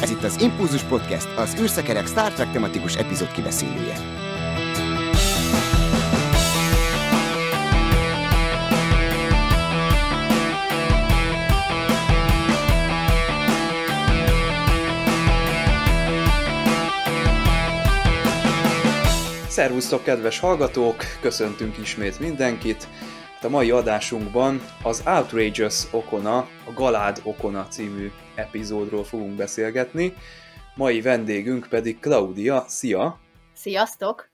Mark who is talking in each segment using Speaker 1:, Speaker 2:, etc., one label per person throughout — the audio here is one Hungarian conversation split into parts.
Speaker 1: Ez itt az Impulzus Podcast, az űrszekerek Star Trek tematikus epizód kibeszélője.
Speaker 2: Szervusztok, kedves hallgatók! Köszöntünk ismét mindenkit! A mai adásunkban az Outrageous Okona, a Galád Okona című epizódról fogunk beszélgetni. Mai vendégünk pedig Claudia. Szia!
Speaker 3: Sziasztok!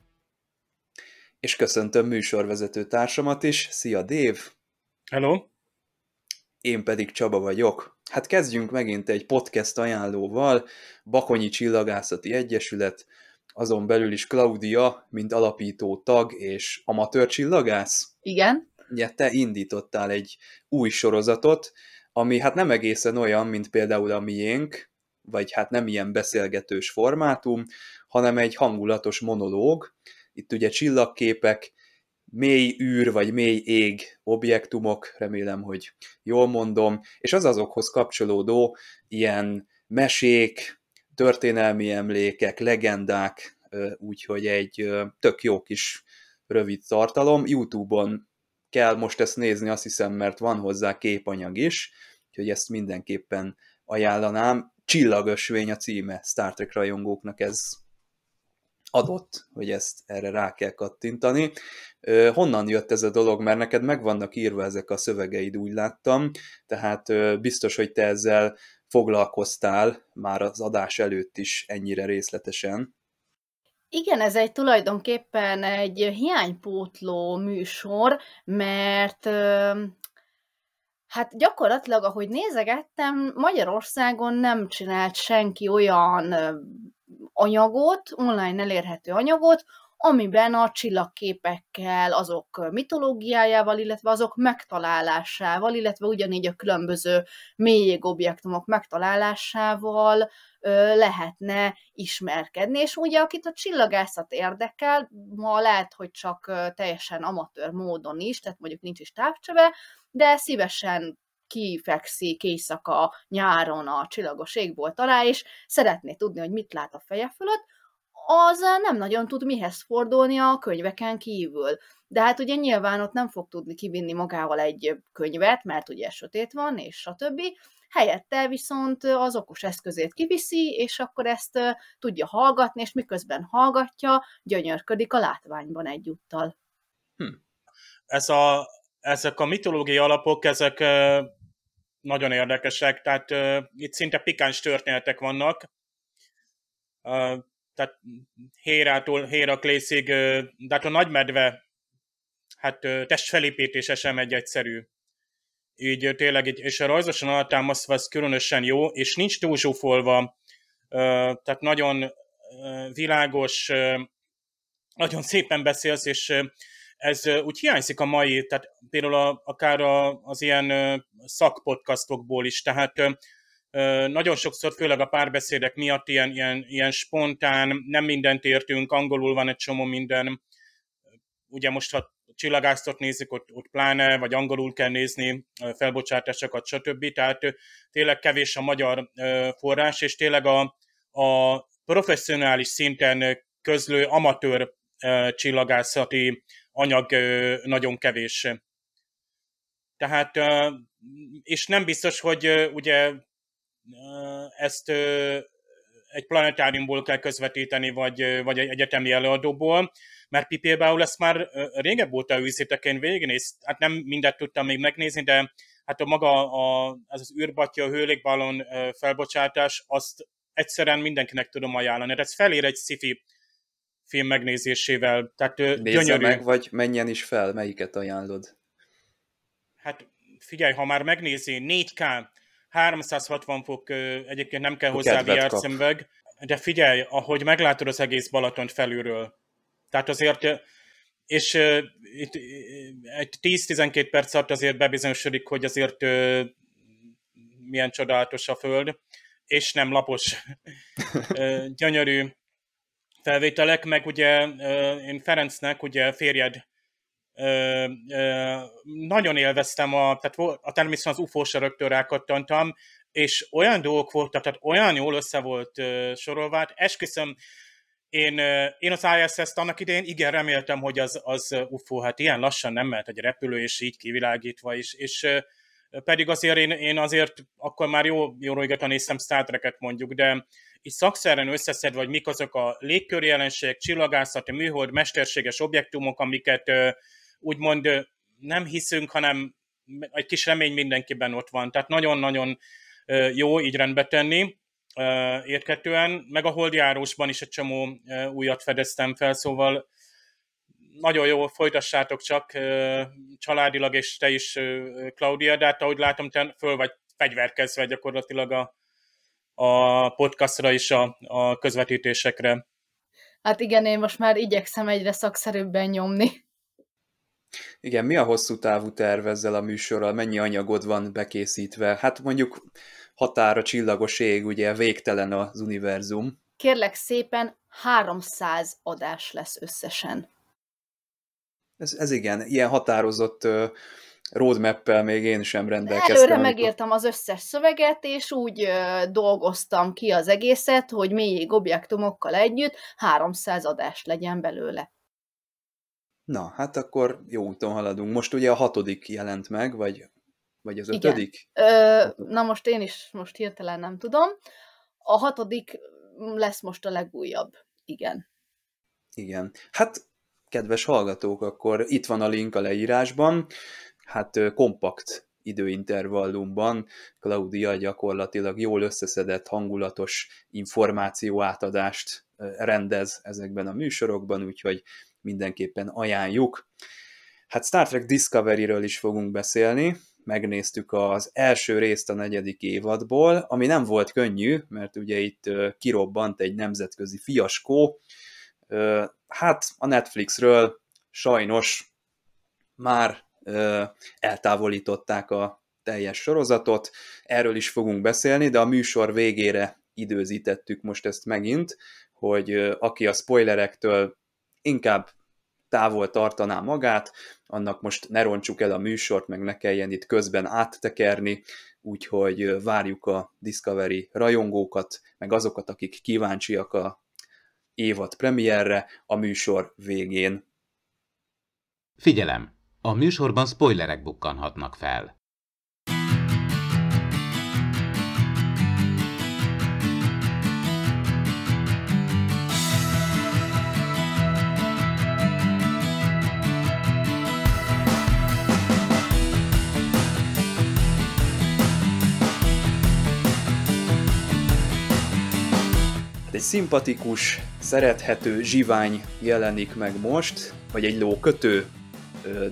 Speaker 2: És köszöntöm műsorvezető társamat is. Szia, Dév!
Speaker 4: Hello!
Speaker 2: Én pedig Csaba vagyok. Hát kezdjünk megint egy podcast ajánlóval. Bakonyi Csillagászati Egyesület, azon belül is Claudia, mint alapító tag és amatőr csillagász.
Speaker 3: Igen.
Speaker 2: Ugye te indítottál egy új sorozatot, ami hát nem egészen olyan, mint például a miénk, vagy hát nem ilyen beszélgetős formátum, hanem egy hangulatos monológ. Itt ugye csillagképek, mély űr vagy mély ég objektumok, remélem, hogy jól mondom, és az azokhoz kapcsolódó ilyen mesék, történelmi emlékek, legendák, úgyhogy egy tök jó kis rövid tartalom. YouTube-on kell most ezt nézni, azt hiszem, mert van hozzá képanyag is, úgyhogy ezt mindenképpen ajánlanám. Csillagösvény a címe Star Trek rajongóknak ez adott, hogy ezt erre rá kell kattintani. Honnan jött ez a dolog? Mert neked meg vannak írva ezek a szövegeid, úgy láttam, tehát biztos, hogy te ezzel foglalkoztál már az adás előtt is ennyire részletesen.
Speaker 3: Igen, ez egy tulajdonképpen egy hiánypótló műsor, mert hát gyakorlatilag, ahogy nézegettem, Magyarországon nem csinált senki olyan anyagot, online elérhető anyagot, amiben a csillagképekkel, azok mitológiájával, illetve azok megtalálásával, illetve ugyanígy a különböző mélyégobjektumok megtalálásával ö, lehetne ismerkedni. És ugye, akit a csillagászat érdekel, ma lehet, hogy csak teljesen amatőr módon is, tehát mondjuk nincs is távcsöve, de szívesen kifekszik éjszaka nyáron a csillagos égbolt alá, és szeretné tudni, hogy mit lát a feje fölött, az nem nagyon tud mihez fordulni a könyveken kívül. De hát ugye nyilván ott nem fog tudni kivinni magával egy könyvet, mert ugye sötét van, és stb. Helyette viszont az okos eszközét kiviszi, és akkor ezt tudja hallgatni, és miközben hallgatja, gyönyörködik a látványban egyúttal.
Speaker 4: Hm. Ez a, ezek a mitológiai alapok, ezek nagyon érdekesek, tehát itt szinte pikáns történetek vannak tehát Hérától Héraklészig, de hát a nagymedve hát testfelépítése sem egy egyszerű. Így tényleg, és a rajzosan alátámasztva ez különösen jó, és nincs túl zsúfolva, tehát nagyon világos, nagyon szépen beszélsz, és ez úgy hiányzik a mai, tehát például a, akár a, az ilyen szakpodcastokból is, tehát nagyon sokszor, főleg a párbeszédek miatt ilyen, ilyen, ilyen spontán, nem mindent értünk, angolul van egy csomó minden. Ugye most, ha csillagásztot nézik, ott, ott pláne, vagy angolul kell nézni felbocsátásokat, stb. Tehát tényleg kevés a magyar forrás, és tényleg a, a professzionális szinten közlő amatőr csillagászati anyag nagyon kevés. Tehát, és nem biztos, hogy ugye ezt egy planetáriumból kell közvetíteni, vagy, vagy egy egyetemi előadóból, mert például ezt már régebb óta őszítek, én végignéz, hát nem mindet tudtam még megnézni, de hát a maga a, ez az űrbatya, a hőlékballon felbocsátás, azt egyszerűen mindenkinek tudom ajánlani. Tehát ez felér egy sci film megnézésével. Tehát
Speaker 2: Nézze gyönyörű. meg, vagy menjen is fel, melyiket ajánlod?
Speaker 4: Hát figyelj, ha már megnézi 4K, 360 fok egyébként nem kell hozzá VR szemüveg, de figyelj, ahogy meglátod az egész Balatont felülről. Tehát azért, és itt egy 10-12 perc alatt azért bebizonyosodik, hogy azért milyen csodálatos a föld, és nem lapos, gyönyörű felvételek, meg ugye én Ferencnek, ugye férjed Ö, ö, nagyon élveztem a, tehát a természetesen az UFO-s rögtön rákattantam, és olyan dolgok voltak, tehát olyan jól össze volt uh, sorolva, hát esküszöm, én, én az ISS-t annak idején igen reméltem, hogy az, az UFO, hát ilyen lassan nem mehet egy repülő, és így kivilágítva is, és pedig azért én, én azért akkor már jó, jó régóta néztem Star Trek-et mondjuk, de így szakszerűen összeszedve, vagy mik azok a légköri jelenségek, csillagászati, műhold, mesterséges objektumok, amiket úgymond nem hiszünk, hanem egy kis remény mindenkiben ott van. Tehát nagyon-nagyon jó így rendbe tenni érthetően, meg a holdjárósban is egy csomó újat fedeztem fel, szóval nagyon jó, folytassátok csak családilag, és te is, Claudia, de hát ahogy látom, te föl vagy fegyverkezve gyakorlatilag a, a podcastra és a, a közvetítésekre.
Speaker 3: Hát igen, én most már igyekszem egyre szakszerűbben nyomni.
Speaker 2: Igen, mi a hosszú távú terv ezzel a műsorral? Mennyi anyagod van bekészítve? Hát mondjuk határa csillagos ég, ugye végtelen az univerzum.
Speaker 3: Kérlek szépen, 300 adás lesz összesen.
Speaker 2: Ez, ez igen, ilyen határozott uh, roadmap-pel még én sem rendelkeztem.
Speaker 3: Előre megírtam az összes szöveget, és úgy uh, dolgoztam ki az egészet, hogy még objektumokkal együtt 300 adás legyen belőle.
Speaker 2: Na, hát akkor jó úton haladunk. Most ugye a hatodik jelent meg, vagy, vagy az ötödik?
Speaker 3: Ö, na most én is most hirtelen nem tudom. A hatodik lesz most a legújabb. Igen.
Speaker 2: Igen. Hát, kedves hallgatók, akkor itt van a link a leírásban. Hát kompakt időintervallumban Claudia gyakorlatilag jól összeszedett, hangulatos információ átadást rendez ezekben a műsorokban, úgyhogy mindenképpen ajánljuk. Hát Star Trek Discovery-ről is fogunk beszélni, megnéztük az első részt a negyedik évadból, ami nem volt könnyű, mert ugye itt kirobbant egy nemzetközi fiaskó. Hát a Netflixről sajnos már eltávolították a teljes sorozatot, erről is fogunk beszélni, de a műsor végére időzítettük most ezt megint, hogy aki a spoilerektől inkább távol tartaná magát, annak most ne roncsuk el a műsort, meg ne kelljen itt közben áttekerni, úgyhogy várjuk a Discovery rajongókat, meg azokat, akik kíváncsiak a évad premierre a műsor végén.
Speaker 5: Figyelem! A műsorban spoilerek bukkanhatnak fel.
Speaker 2: Szimpatikus, szerethető zsivány jelenik meg most, vagy egy lókötő,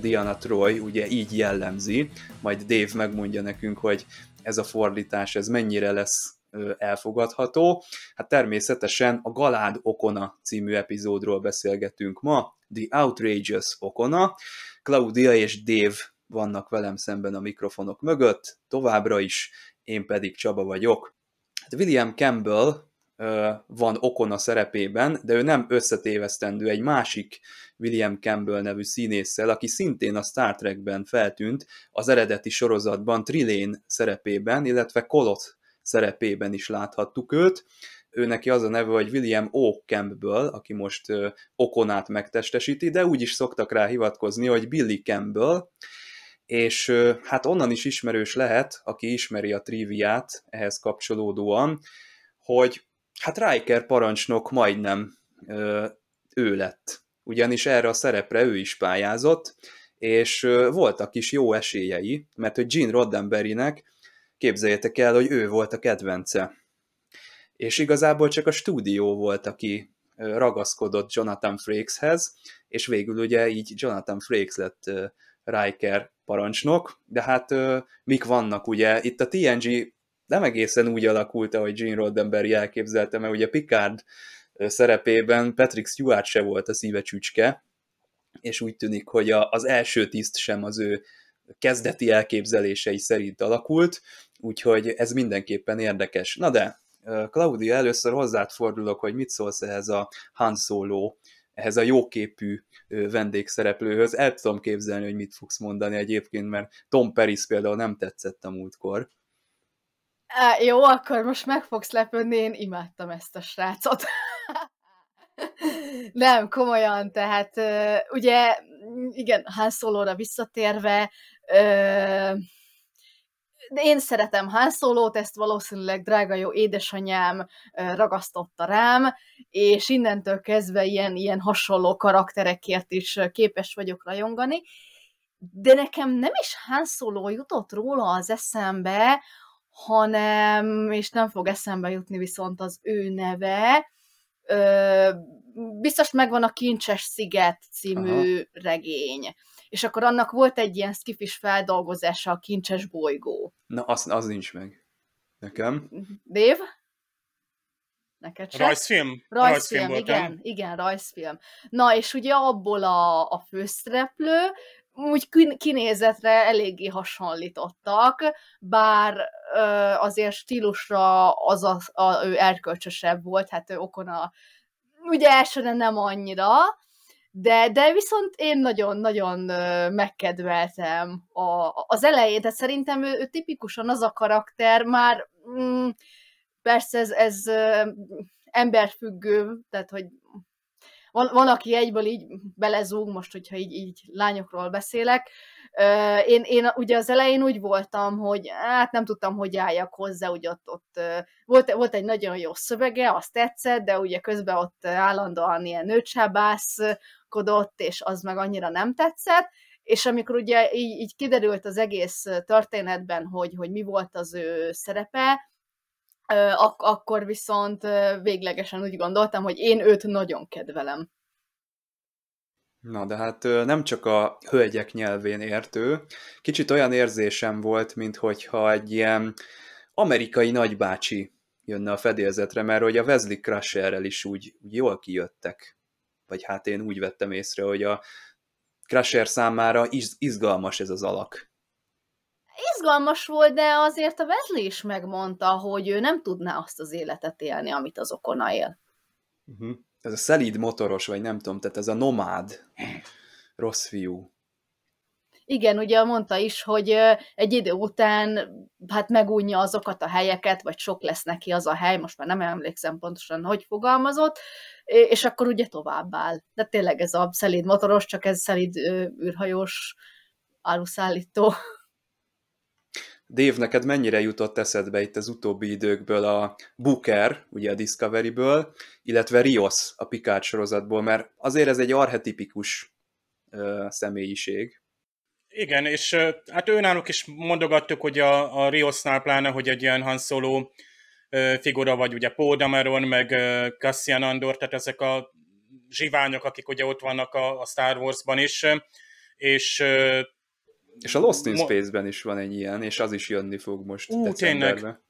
Speaker 2: Diana Troy ugye így jellemzi, majd Dave megmondja nekünk, hogy ez a fordítás, ez mennyire lesz elfogadható. Hát természetesen a Galád Okona című epizódról beszélgetünk ma, The Outrageous Okona. Claudia és Dave vannak velem szemben a mikrofonok mögött, továbbra is, én pedig Csaba vagyok. Hát William Campbell van Okona szerepében, de ő nem összetévesztendő egy másik William Campbell nevű színésszel, aki szintén a Star Trekben feltűnt az eredeti sorozatban Trilane szerepében, illetve Kolot szerepében is láthattuk őt. Ő neki az a neve, hogy William O. Campbell, aki most Okonát megtestesíti, de úgy is szoktak rá hivatkozni, hogy Billy Campbell, és hát onnan is ismerős lehet, aki ismeri a triviát ehhez kapcsolódóan, hogy Hát Riker parancsnok majdnem ö, ő lett, ugyanis erre a szerepre ő is pályázott, és ö, voltak is jó esélyei, mert hogy Gene Roddenberrynek képzeljétek el, hogy ő volt a kedvence. És igazából csak a stúdió volt, aki ragaszkodott Jonathan Frakeshez, és végül ugye így Jonathan Frakes lett Riker parancsnok, de hát mik vannak ugye, itt a TNG nem egészen úgy alakult, ahogy Gene Roddenberry elképzelte, mert ugye Picard szerepében Patrick Stewart se volt a szíve csücske, és úgy tűnik, hogy a, az első tiszt sem az ő kezdeti elképzelései szerint alakult, úgyhogy ez mindenképpen érdekes. Na de, Claudia, először hozzád fordulok, hogy mit szólsz ehhez a Han Solo, ehhez a jóképű vendégszereplőhöz. El tudom képzelni, hogy mit fogsz mondani egyébként, mert Tom Paris például nem tetszett a múltkor.
Speaker 3: Á, jó, akkor most meg fogsz lepődni, én imádtam ezt a srácot. Nem, komolyan, tehát ugye, igen, Han Solo-ra visszatérve, én szeretem Han Solo-t, ezt valószínűleg drága jó édesanyám ragasztotta rám, és innentől kezdve ilyen, ilyen hasonló karakterekért is képes vagyok rajongani, de nekem nem is Han Solo jutott róla az eszembe, hanem, és nem fog eszembe jutni viszont az ő neve, ö, biztos megvan a Kincses Sziget című Aha. regény. És akkor annak volt egy ilyen skifis feldolgozása, a Kincses bolygó.
Speaker 2: Na, az, az nincs meg. Nekem.
Speaker 3: Dave? Neked
Speaker 4: se? Rajzfilm?
Speaker 3: Rajzfilm, rajzfilm igen, igen, rajzfilm. Na, és ugye abból a, a főszereplő, úgy kinézetre eléggé hasonlítottak, bár azért stílusra az a, a, ő erkölcsösebb volt, hát ő okon a, ugye elsőre nem annyira, de, de viszont én nagyon-nagyon megkedveltem a, az elején, tehát szerintem ő, ő tipikusan az a karakter, már mm, persze ez, ez emberfüggő, tehát hogy van, van, aki egyből így belezúg, most, hogyha így, így lányokról beszélek. Én, én ugye az elején úgy voltam, hogy hát nem tudtam, hogy álljak hozzá, ugye ott, ott volt, volt egy nagyon jó szövege, azt tetszett, de ugye közben ott állandóan ilyen nőcsábászkodott, és az meg annyira nem tetszett, és amikor ugye így, így kiderült az egész történetben, hogy, hogy mi volt az ő szerepe, ak- akkor viszont véglegesen úgy gondoltam, hogy én őt nagyon kedvelem.
Speaker 2: Na, de hát nem csak a hölgyek nyelvén értő, kicsit olyan érzésem volt, mintha egy ilyen amerikai nagybácsi jönne a fedélzetre, mert hogy a Wesley Crusherrel is úgy, úgy jól kijöttek. Vagy hát én úgy vettem észre, hogy a Crusher számára izgalmas ez az alak
Speaker 3: izgalmas volt, de azért a Wesley is megmondta, hogy ő nem tudná azt az életet élni, amit az okona él.
Speaker 2: Uh-huh. Ez a szelíd motoros, vagy nem tudom, tehát ez a nomád rossz fiú.
Speaker 3: Igen, ugye mondta is, hogy egy idő után hát megújja azokat a helyeket, vagy sok lesz neki az a hely, most már nem emlékszem pontosan, hogy fogalmazott, és akkor ugye tovább áll. De tényleg ez a szelíd motoros, csak ez szelíd űrhajós áruszállító.
Speaker 2: Dave, neked mennyire jutott eszedbe itt az utóbbi időkből a Booker, ugye a Discovery-ből, illetve Rios a Picard sorozatból, mert azért ez egy arhetipikus uh, személyiség.
Speaker 4: Igen, és hát őnáluk is mondogattuk, hogy a, a Riosnál pláne, hogy egy ilyen Han Solo figura, vagy ugye Poe Dameron, meg Cassian Andor, tehát ezek a zsiványok, akik ugye ott vannak a, a Star Wars-ban is, és
Speaker 2: és a Lost in Space-ben is van egy ilyen, és az is jönni fog most Ú, decemberben.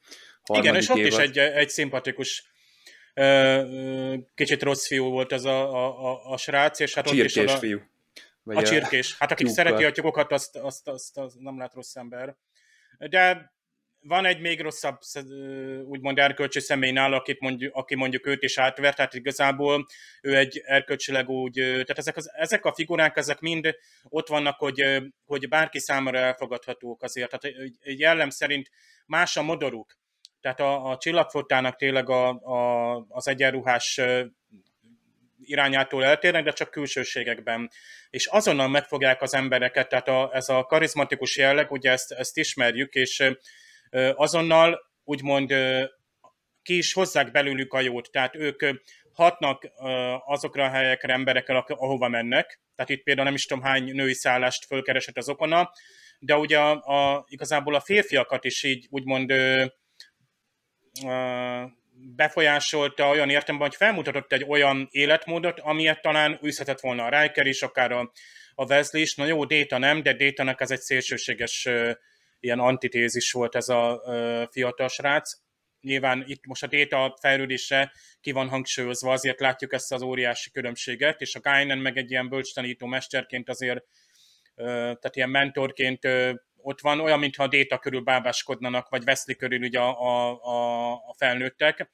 Speaker 4: Igen, és ott évad. is egy, egy szimpatikus kicsit rossz fiú volt ez a, a, a, a srác, és hát
Speaker 2: a ott is a, fiú.
Speaker 4: Vagy a csirkés. Hát aki szereti a tyúkokat, azt, azt, azt, azt nem lát rossz ember. De van egy még rosszabb, úgymond erkölcsi személy nála, akit mondjuk, aki mondjuk őt is átvert, tehát igazából ő egy erkölcsileg úgy, tehát ezek, az, ezek a figurák, ezek mind ott vannak, hogy, hogy bárki számára elfogadhatók azért. Tehát egy jellem szerint más a modoruk. Tehát a, a csillagfotának tényleg a, a, az egyenruhás irányától eltérnek, de csak külsőségekben. És azonnal megfogják az embereket, tehát a, ez a karizmatikus jelleg, ugye ezt, ezt ismerjük, és azonnal úgymond ki is hozzák belőlük a jót, tehát ők hatnak azokra a helyekre, emberekkel, ahova mennek, tehát itt például nem is tudom hány női szállást fölkeresett az okona, de ugye a, a, igazából a férfiakat is így úgymond ö, ö, befolyásolta olyan értelemben, hogy felmutatott egy olyan életmódot, amilyet talán üzhetett volna a Riker is, akár a, a Wesley is. Na jó, Déta nem, de Détanak ez egy szélsőséges ilyen antitézis volt ez a fiatal srác. Nyilván itt most a déta fejlődése ki van hangsúlyozva, azért látjuk ezt az óriási különbséget, és a Guinan meg egy ilyen bölcstanító mesterként azért, tehát ilyen mentorként ott van, olyan, mintha a déta körül bábáskodnanak, vagy Wesley körül ugye a, a, a felnőttek.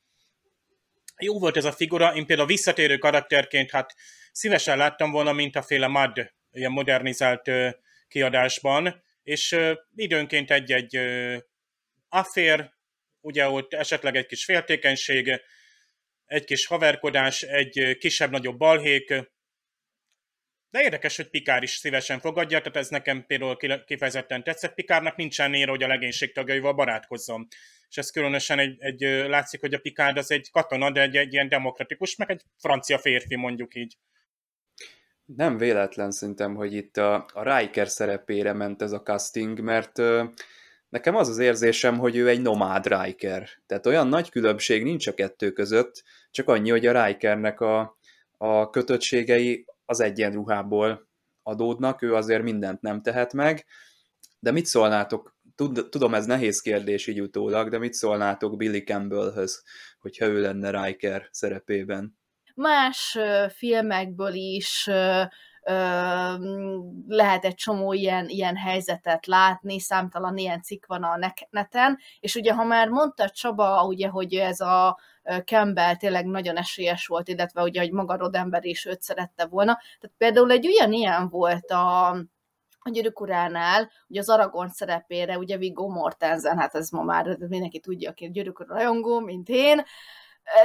Speaker 4: Jó volt ez a figura, én például visszatérő karakterként, hát szívesen láttam volna, mint a féle MAD, ilyen modernizált kiadásban, és időnként egy-egy affér ugye ott esetleg egy kis féltékenység, egy kis haverkodás, egy kisebb-nagyobb balhék, de érdekes, hogy Pikár is szívesen fogadja, tehát ez nekem például kifejezetten tetszett. Pikárnak nincsen néra, hogy a legénység tagjaival barátkozzon. És ez különösen egy, egy látszik, hogy a Pikárd az egy katona, de egy, egy ilyen demokratikus, meg egy francia férfi mondjuk így.
Speaker 2: Nem véletlen szerintem, hogy itt a, a Riker szerepére ment ez a casting, mert nekem az az érzésem, hogy ő egy nomád Riker. Tehát olyan nagy különbség nincs a kettő között, csak annyi, hogy a Rikernek a, a kötöttségei az egyenruhából adódnak, ő azért mindent nem tehet meg, de mit szólnátok, tud, tudom ez nehéz kérdés így utólag, de mit szólnátok Billy Campbellhöz, hogyha ő lenne Riker szerepében?
Speaker 3: Más filmekből is lehet egy csomó ilyen, ilyen helyzetet látni, számtalan ilyen cikk van a neten, és ugye ha már mondta Csaba, ugye, hogy ez a Campbell tényleg nagyon esélyes volt, illetve ugye, hogy maga Rodember is őt szerette volna. Tehát például egy ugyanilyen volt a, a gyűrűk uránál, ugye az Aragorn szerepére, ugye Viggo Mortensen, hát ez ma már mindenki tudja, aki gyűrűk rajongó, mint én,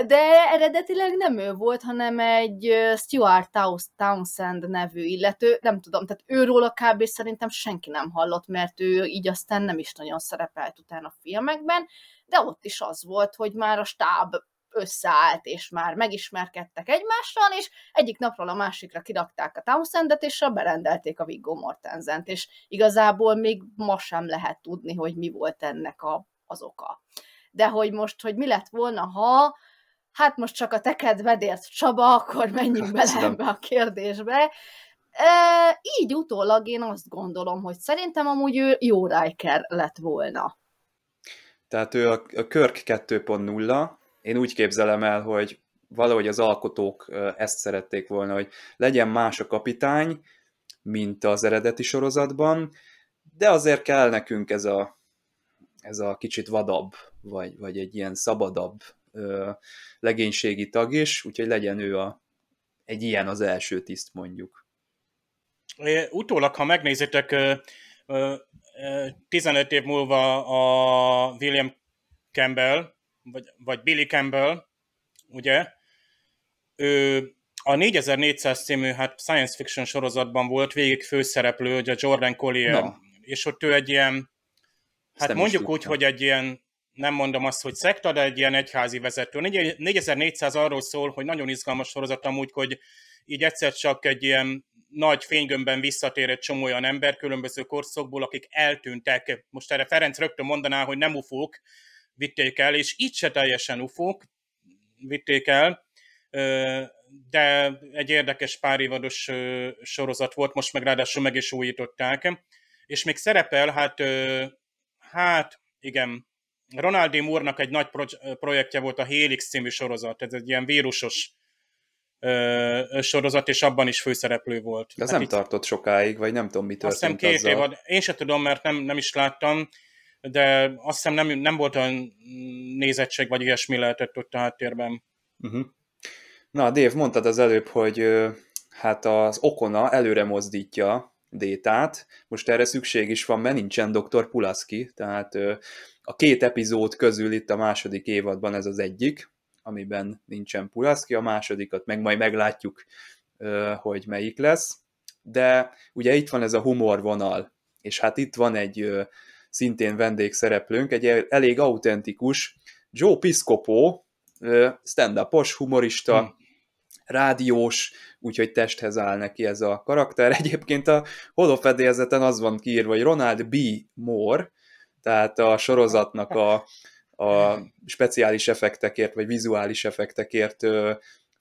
Speaker 3: de eredetileg nem ő volt, hanem egy Stuart Townsend nevű illető, nem tudom, tehát őról a kb. szerintem senki nem hallott, mert ő így aztán nem is nagyon szerepelt utána a filmekben, de ott is az volt, hogy már a stáb összeállt, és már megismerkedtek egymással, és egyik napról a másikra kirakták a Townsendet, és berendelték a Viggo Mortensent, és igazából még ma sem lehet tudni, hogy mi volt ennek a, az oka. De hogy most, hogy mi lett volna, ha hát most csak a te kedvedért, Csaba, akkor menjünk bele ebbe a kérdésbe. E, így utólag én azt gondolom, hogy szerintem amúgy ő jó Riker lett volna.
Speaker 2: Tehát ő a, a Körk 2.0, én úgy képzelem el, hogy valahogy az alkotók ezt szerették volna, hogy legyen más a kapitány, mint az eredeti sorozatban, de azért kell nekünk ez a, ez a kicsit vadabb, vagy, vagy egy ilyen szabadabb legénységi tag is, úgyhogy legyen ő a, egy ilyen az első tiszt mondjuk.
Speaker 4: Utólag, ha megnézitek, ö, ö, 15 év múlva a William Campbell, vagy, vagy Billy Campbell, ugye, ő a 4400 című hát science fiction sorozatban volt végig főszereplő, hogy a Jordan Collier, no. és ott ő egy ilyen, hát mondjuk úgy, hogy egy ilyen nem mondom azt, hogy szekta, de egy ilyen egyházi vezető. 4400 arról szól, hogy nagyon izgalmas sorozat amúgy, hogy így egyszer csak egy ilyen nagy fénygömbben visszatér egy csomó olyan ember különböző korszakból, akik eltűntek. Most erre Ferenc rögtön mondaná, hogy nem ufók vitték el, és itt se teljesen ufók vitték el, de egy érdekes pár évados sorozat volt, most meg ráadásul meg is újították. És még szerepel, hát, hát igen, Ronaldi Moore-nak egy nagy projektje volt a Helix című sorozat, ez egy ilyen vírusos ö, sorozat, és abban is főszereplő volt.
Speaker 2: De ez hát nem itt, tartott sokáig, vagy nem tudom, mi történt
Speaker 4: Azt hiszem két azzal. év, én sem tudom, mert nem, nem is láttam, de azt hiszem nem, nem volt olyan nézettség, vagy ilyesmi lehetett ott a háttérben.
Speaker 2: Uh-huh. Na, Dave, mondtad az előbb, hogy hát az Okona előre mozdítja Détát, most erre szükség is van, mert nincsen Dr. Pulaski, tehát a két epizód közül itt a második évadban ez az egyik, amiben nincsen Pulaski, a másodikat meg majd meglátjuk, hogy melyik lesz. De ugye itt van ez a humor vonal, és hát itt van egy szintén vendégszereplőnk, egy elég autentikus Joe Piscopo, stand-upos, humorista, hmm. Rádiós, úgyhogy testhez áll neki ez a karakter. Egyébként a holofedélzeten az van kiírva, hogy Ronald B. Moore, tehát a sorozatnak a, a speciális effektekért, vagy vizuális effektekért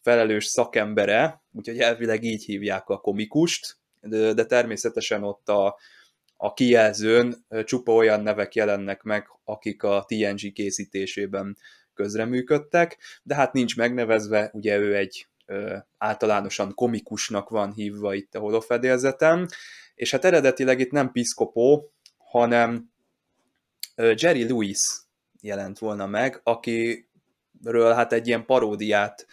Speaker 2: felelős szakembere, úgyhogy elvileg így hívják a komikust, de, de természetesen ott a, a kijelzőn csupa olyan nevek jelennek meg, akik a TNG készítésében közreműködtek, de hát nincs megnevezve, ugye ő egy általánosan komikusnak van hívva itt a holofedélzeten, és hát eredetileg itt nem Piscopo, hanem Jerry Lewis jelent volna meg, akiről hát egy ilyen paródiát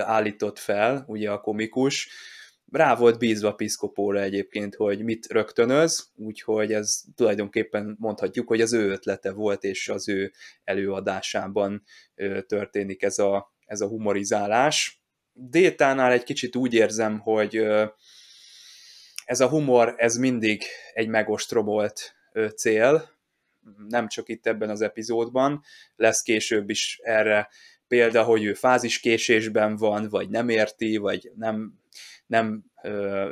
Speaker 2: állított fel, ugye a komikus, rá volt bízva Piszkopóra egyébként, hogy mit rögtönöz, úgyhogy ez tulajdonképpen mondhatjuk, hogy az ő ötlete volt, és az ő előadásában történik ez a, ez a humorizálás. Détánál egy kicsit úgy érzem, hogy ez a humor, ez mindig egy megostrobolt cél, nem csak itt ebben az epizódban, lesz később is erre példa, hogy ő fáziskésésben van, vagy nem érti, vagy nem, nem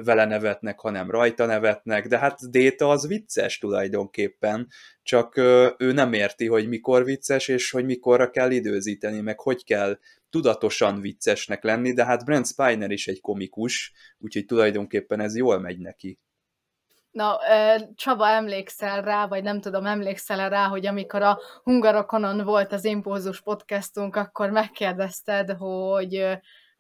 Speaker 2: vele nevetnek, hanem rajta nevetnek, de hát Déta az vicces tulajdonképpen, csak ő nem érti, hogy mikor vicces, és hogy mikorra kell időzíteni, meg hogy kell tudatosan viccesnek lenni, de hát Brent Spiner is egy komikus, úgyhogy tulajdonképpen ez jól megy neki.
Speaker 3: Na, Csaba, emlékszel rá, vagy nem tudom, emlékszel rá, hogy amikor a Hungarokonon volt az Impulzus podcastunk, akkor megkérdezted, hogy,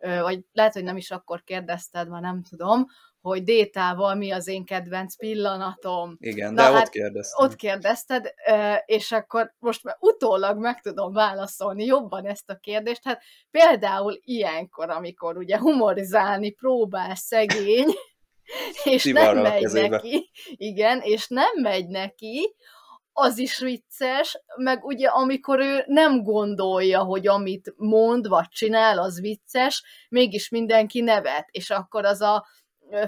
Speaker 3: vagy lehet, hogy nem is akkor kérdezted, már nem tudom, hogy Détával mi az én kedvenc pillanatom.
Speaker 2: Igen, Na, de hát ott kérdeztem.
Speaker 3: Ott kérdezted, és akkor most már utólag meg tudom válaszolni jobban ezt a kérdést. Hát például ilyenkor, amikor ugye humorizálni próbál szegény, és nem megy neki. Igen, és nem megy neki, az is vicces, meg ugye amikor ő nem gondolja, hogy amit mond vagy csinál, az vicces, mégis mindenki nevet, és akkor az a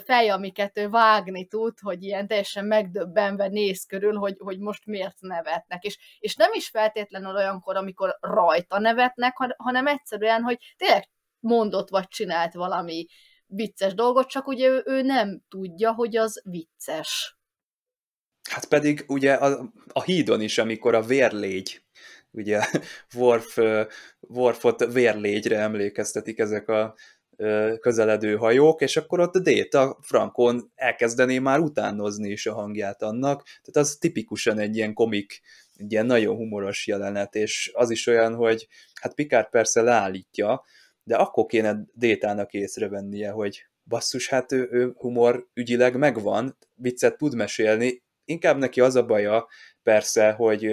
Speaker 3: fej, amiket ő vágni tud, hogy ilyen teljesen megdöbbenve néz körül, hogy, hogy most miért nevetnek. És, és nem is feltétlenül olyankor, amikor rajta nevetnek, hanem egyszerűen, hogy tényleg mondott vagy csinált valami vicces dolgot, csak ugye ő, ő nem tudja, hogy az vicces.
Speaker 2: Hát pedig ugye a, a hídon is, amikor a vérlégy, ugye Worf, Worfot vérlégyre emlékeztetik ezek a közeledő hajók, és akkor ott Déta Frankon elkezdené már utánozni is a hangját annak, tehát az tipikusan egy ilyen komik, egy ilyen nagyon humoros jelenet, és az is olyan, hogy hát Picard persze leállítja, de akkor kéne Détának észrevennie, hogy basszus, hát ő, ő humor ügyileg megvan, viccet tud mesélni, inkább neki az a baja persze, hogy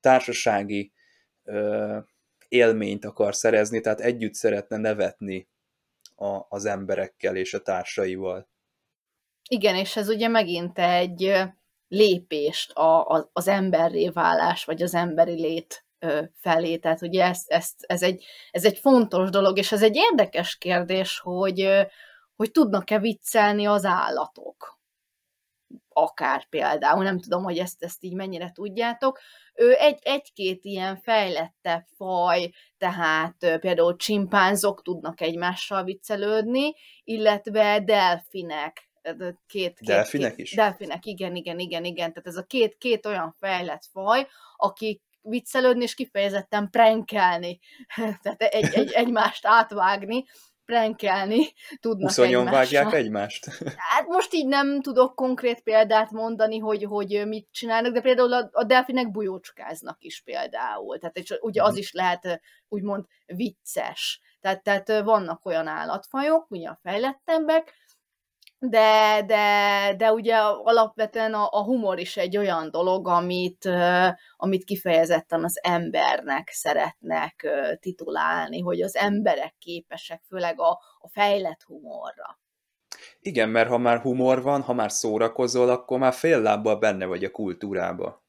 Speaker 2: társasági élményt akar szerezni, tehát együtt szeretne nevetni a, az emberekkel és a társaival.
Speaker 3: Igen, és ez ugye megint egy lépést a, a, az emberré válás, vagy az emberi lét felé. Tehát ugye ez, ez, ez, egy, ez egy fontos dolog, és ez egy érdekes kérdés, hogy, hogy tudnak-e viccelni az állatok. Akár például, nem tudom, hogy ezt, ezt így mennyire tudjátok. Ő egy, egy-két ilyen fejlettebb faj, tehát például csimpánzok tudnak egymással viccelődni, illetve delfinek, két, két,
Speaker 2: delfinek
Speaker 3: két,
Speaker 2: is?
Speaker 3: Delfinek, igen, igen, igen, igen. Tehát ez a két, két olyan fejlett faj, akik viccelődni és kifejezetten prankelni, tehát egy, egy, egymást átvágni, prankelni tudnak
Speaker 2: Uszonyon vágják egymást?
Speaker 3: Hát most így nem tudok konkrét példát mondani, hogy, hogy mit csinálnak, de például a, a delfinek bujócskáznak is például. Tehát és ugye az mhm. is lehet úgymond vicces. Tehát, tehát vannak olyan állatfajok, ugye a fejlettebbek, de, de, de ugye alapvetően a, a humor is egy olyan dolog, amit, amit kifejezetten az embernek szeretnek titulálni, hogy az emberek képesek főleg a, a fejlett humorra.
Speaker 2: Igen, mert ha már humor van, ha már szórakozol, akkor már fél lábbal benne vagy a kultúrába.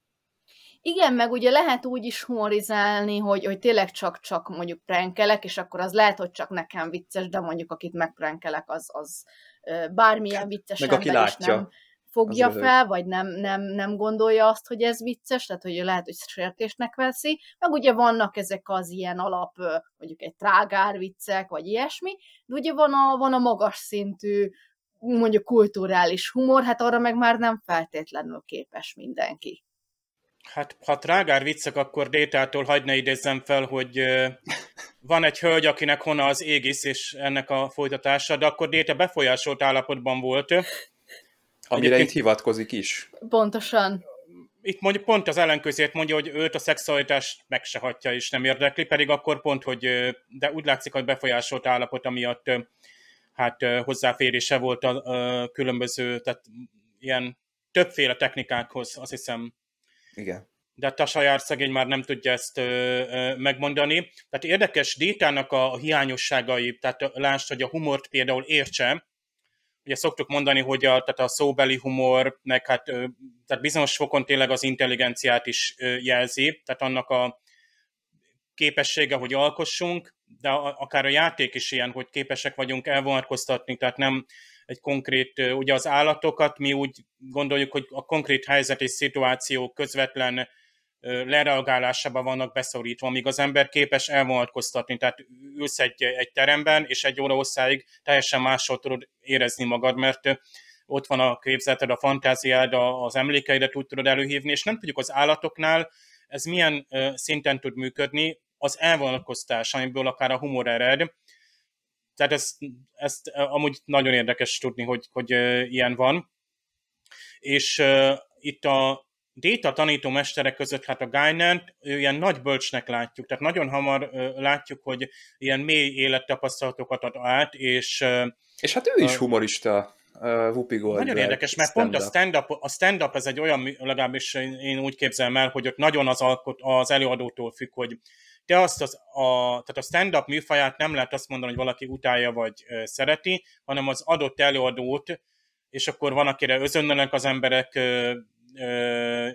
Speaker 3: Igen, meg ugye lehet úgy is humorizálni, hogy, hogy tényleg csak-csak mondjuk prankelek, és akkor az lehet, hogy csak nekem vicces, de mondjuk akit megprankelek, az, az bármilyen vicces
Speaker 2: meg aki látja,
Speaker 3: nem fogja fel, vagy nem, nem, nem gondolja azt, hogy ez vicces, tehát hogy lehet, hogy sértésnek veszi, meg ugye vannak ezek az ilyen alap, mondjuk egy trágár viccek, vagy ilyesmi, de ugye van a, van a magas szintű, mondjuk kulturális humor, hát arra meg már nem feltétlenül képes mindenki.
Speaker 4: Hát, ha trágár viccek, akkor Détától hagyd ne idézzem fel, hogy van egy hölgy, akinek hona az égisz, és ennek a folytatása, de akkor Déta befolyásolt állapotban volt.
Speaker 2: Amire Egyébként, itt hivatkozik is.
Speaker 3: Pontosan.
Speaker 4: Itt mondjuk pont az ellenközét mondja, hogy őt a szexualitás meg se hatja és nem érdekli, pedig akkor pont, hogy de úgy látszik, hogy befolyásolt állapot, amiatt hát hozzáférése volt a, különböző, tehát ilyen többféle technikákhoz, azt hiszem
Speaker 2: igen.
Speaker 4: De a saját szegény már nem tudja ezt ö, ö, megmondani. Tehát érdekes Détának a hiányosságai, tehát lásd, hogy a humort például értse, ugye szoktuk mondani, hogy a, tehát a szóbeli humor, meg hát tehát bizonyos fokon tényleg az intelligenciát is jelzi, tehát annak a képessége, hogy alkossunk, de akár a játék is ilyen, hogy képesek vagyunk elvonatkoztatni, tehát nem egy konkrét, ugye az állatokat mi úgy gondoljuk, hogy a konkrét helyzet és szituáció közvetlen lereagálásában vannak beszorítva, míg az ember képes elvonatkoztatni, tehát ülsz egy, egy teremben, és egy óra hosszáig teljesen máshol tudod érezni magad, mert ott van a képzeted, a fantáziád, az emlékeidet úgy tudod előhívni, és nem tudjuk az állatoknál ez milyen szinten tud működni, az elvonatkoztás, amiből akár a humor ered, tehát ezt, ezt amúgy nagyon érdekes tudni, hogy, hogy ilyen van. És itt a Déta tanító mesterek között, hát a Guinant ilyen nagy bölcsnek látjuk, tehát nagyon hamar látjuk, hogy ilyen mély élettapasztalatokat ad át, és...
Speaker 2: És hát ő is humorista, Whoopi Goldberg.
Speaker 4: Nagyon érdekes, mert stand-up. pont a stand-up, a stand-up ez egy olyan, legalábbis én úgy képzelem el, hogy ott nagyon az, alkot, az előadótól függ, hogy de azt az, a, tehát a stand-up műfaját nem lehet azt mondani, hogy valaki utálja vagy szereti, hanem az adott előadót, és akkor van, akire özönlenek az emberek ö, ö,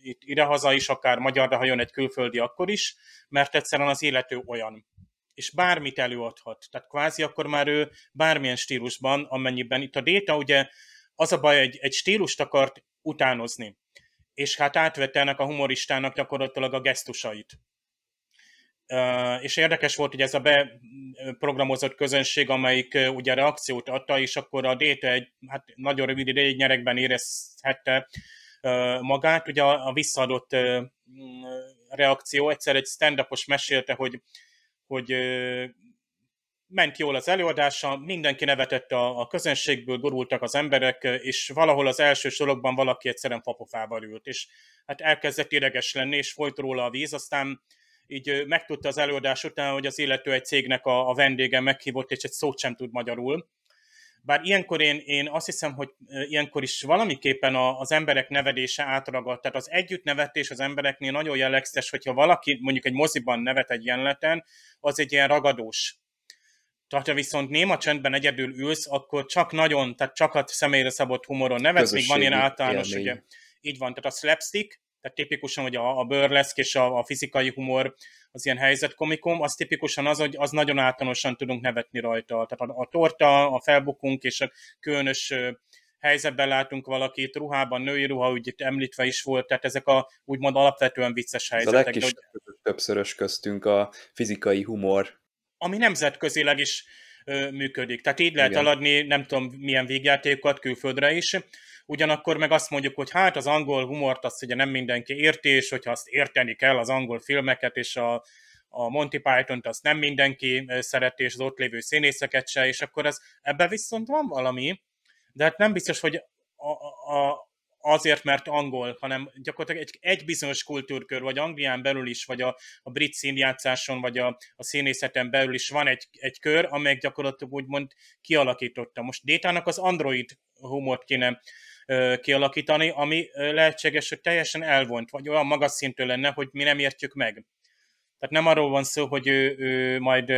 Speaker 4: itt idehaza is, akár magyarra, ha jön egy külföldi, akkor is, mert egyszerűen az élető olyan. És bármit előadhat. Tehát kvázi akkor már ő bármilyen stílusban, amennyiben itt a Déta ugye az a baj, egy, egy stílust akart utánozni. És hát átvette ennek a humoristának gyakorlatilag a gesztusait és érdekes volt, hogy ez a beprogramozott közönség, amelyik ugye reakciót adta, és akkor a Data egy hát nagyon rövid ideig nyerekben érezhette magát. Ugye a, a visszaadott reakció, egyszer egy stand mesélte, hogy, hogy ment jól az előadása, mindenki nevetett a, a közönségből, gurultak az emberek, és valahol az első sorokban valaki egyszerűen papofával ült, és hát elkezdett ideges lenni, és folyt róla a víz, aztán így megtudta az előadás után, hogy az illető egy cégnek a, a vendége meghívott, és egy szót sem tud magyarul. Bár ilyenkor én, én azt hiszem, hogy ilyenkor is valamiképpen a, az emberek nevedése átragadt. Tehát az együttnevetés az embereknél nagyon jellegzetes, hogyha valaki mondjuk egy moziban nevet egy jelenleten, az egy ilyen ragadós. Tehát ha viszont néma csendben egyedül ülsz, akkor csak nagyon, tehát csak a személyre szabott humoron nevetsz, még van ilyen általános, élmény. ugye, így van, tehát a slapstick, tehát tipikusan, hogy a, a burleszk és a, a fizikai humor az ilyen helyzetkomikum, az tipikusan az, hogy az nagyon általánosan tudunk nevetni rajta. Tehát a, a torta, a felbukunk és a különös helyzetben látunk valakit, ruhában, női ruha, úgy itt említve is volt, tehát ezek a úgymond alapvetően vicces helyzetek. Ez a
Speaker 2: legkis hogy... többszörös köztünk a fizikai humor.
Speaker 4: Ami nemzetközileg is ö, működik. Tehát így lehet Igen. aladni, nem tudom milyen végjátékokat külföldre is, ugyanakkor meg azt mondjuk, hogy hát az angol humort azt ugye nem mindenki érti, és hogyha azt érteni kell az angol filmeket, és a, a Monty Python-t azt nem mindenki szereti, és az ott lévő színészeket se, és akkor ez, ebben viszont van valami, de hát nem biztos, hogy a, a, azért, mert angol, hanem gyakorlatilag egy, egy bizonyos kultúrkör, vagy Anglián belül is, vagy a, a brit színjátszáson, vagy a, a színészeten belül is van egy, egy kör, amely gyakorlatilag úgymond kialakította. Most Détának az Android humort kéne kialakítani, ami lehetséges, hogy teljesen elvont, vagy olyan magas szintű lenne, hogy mi nem értjük meg. Tehát nem arról van szó, hogy ő, ő majd,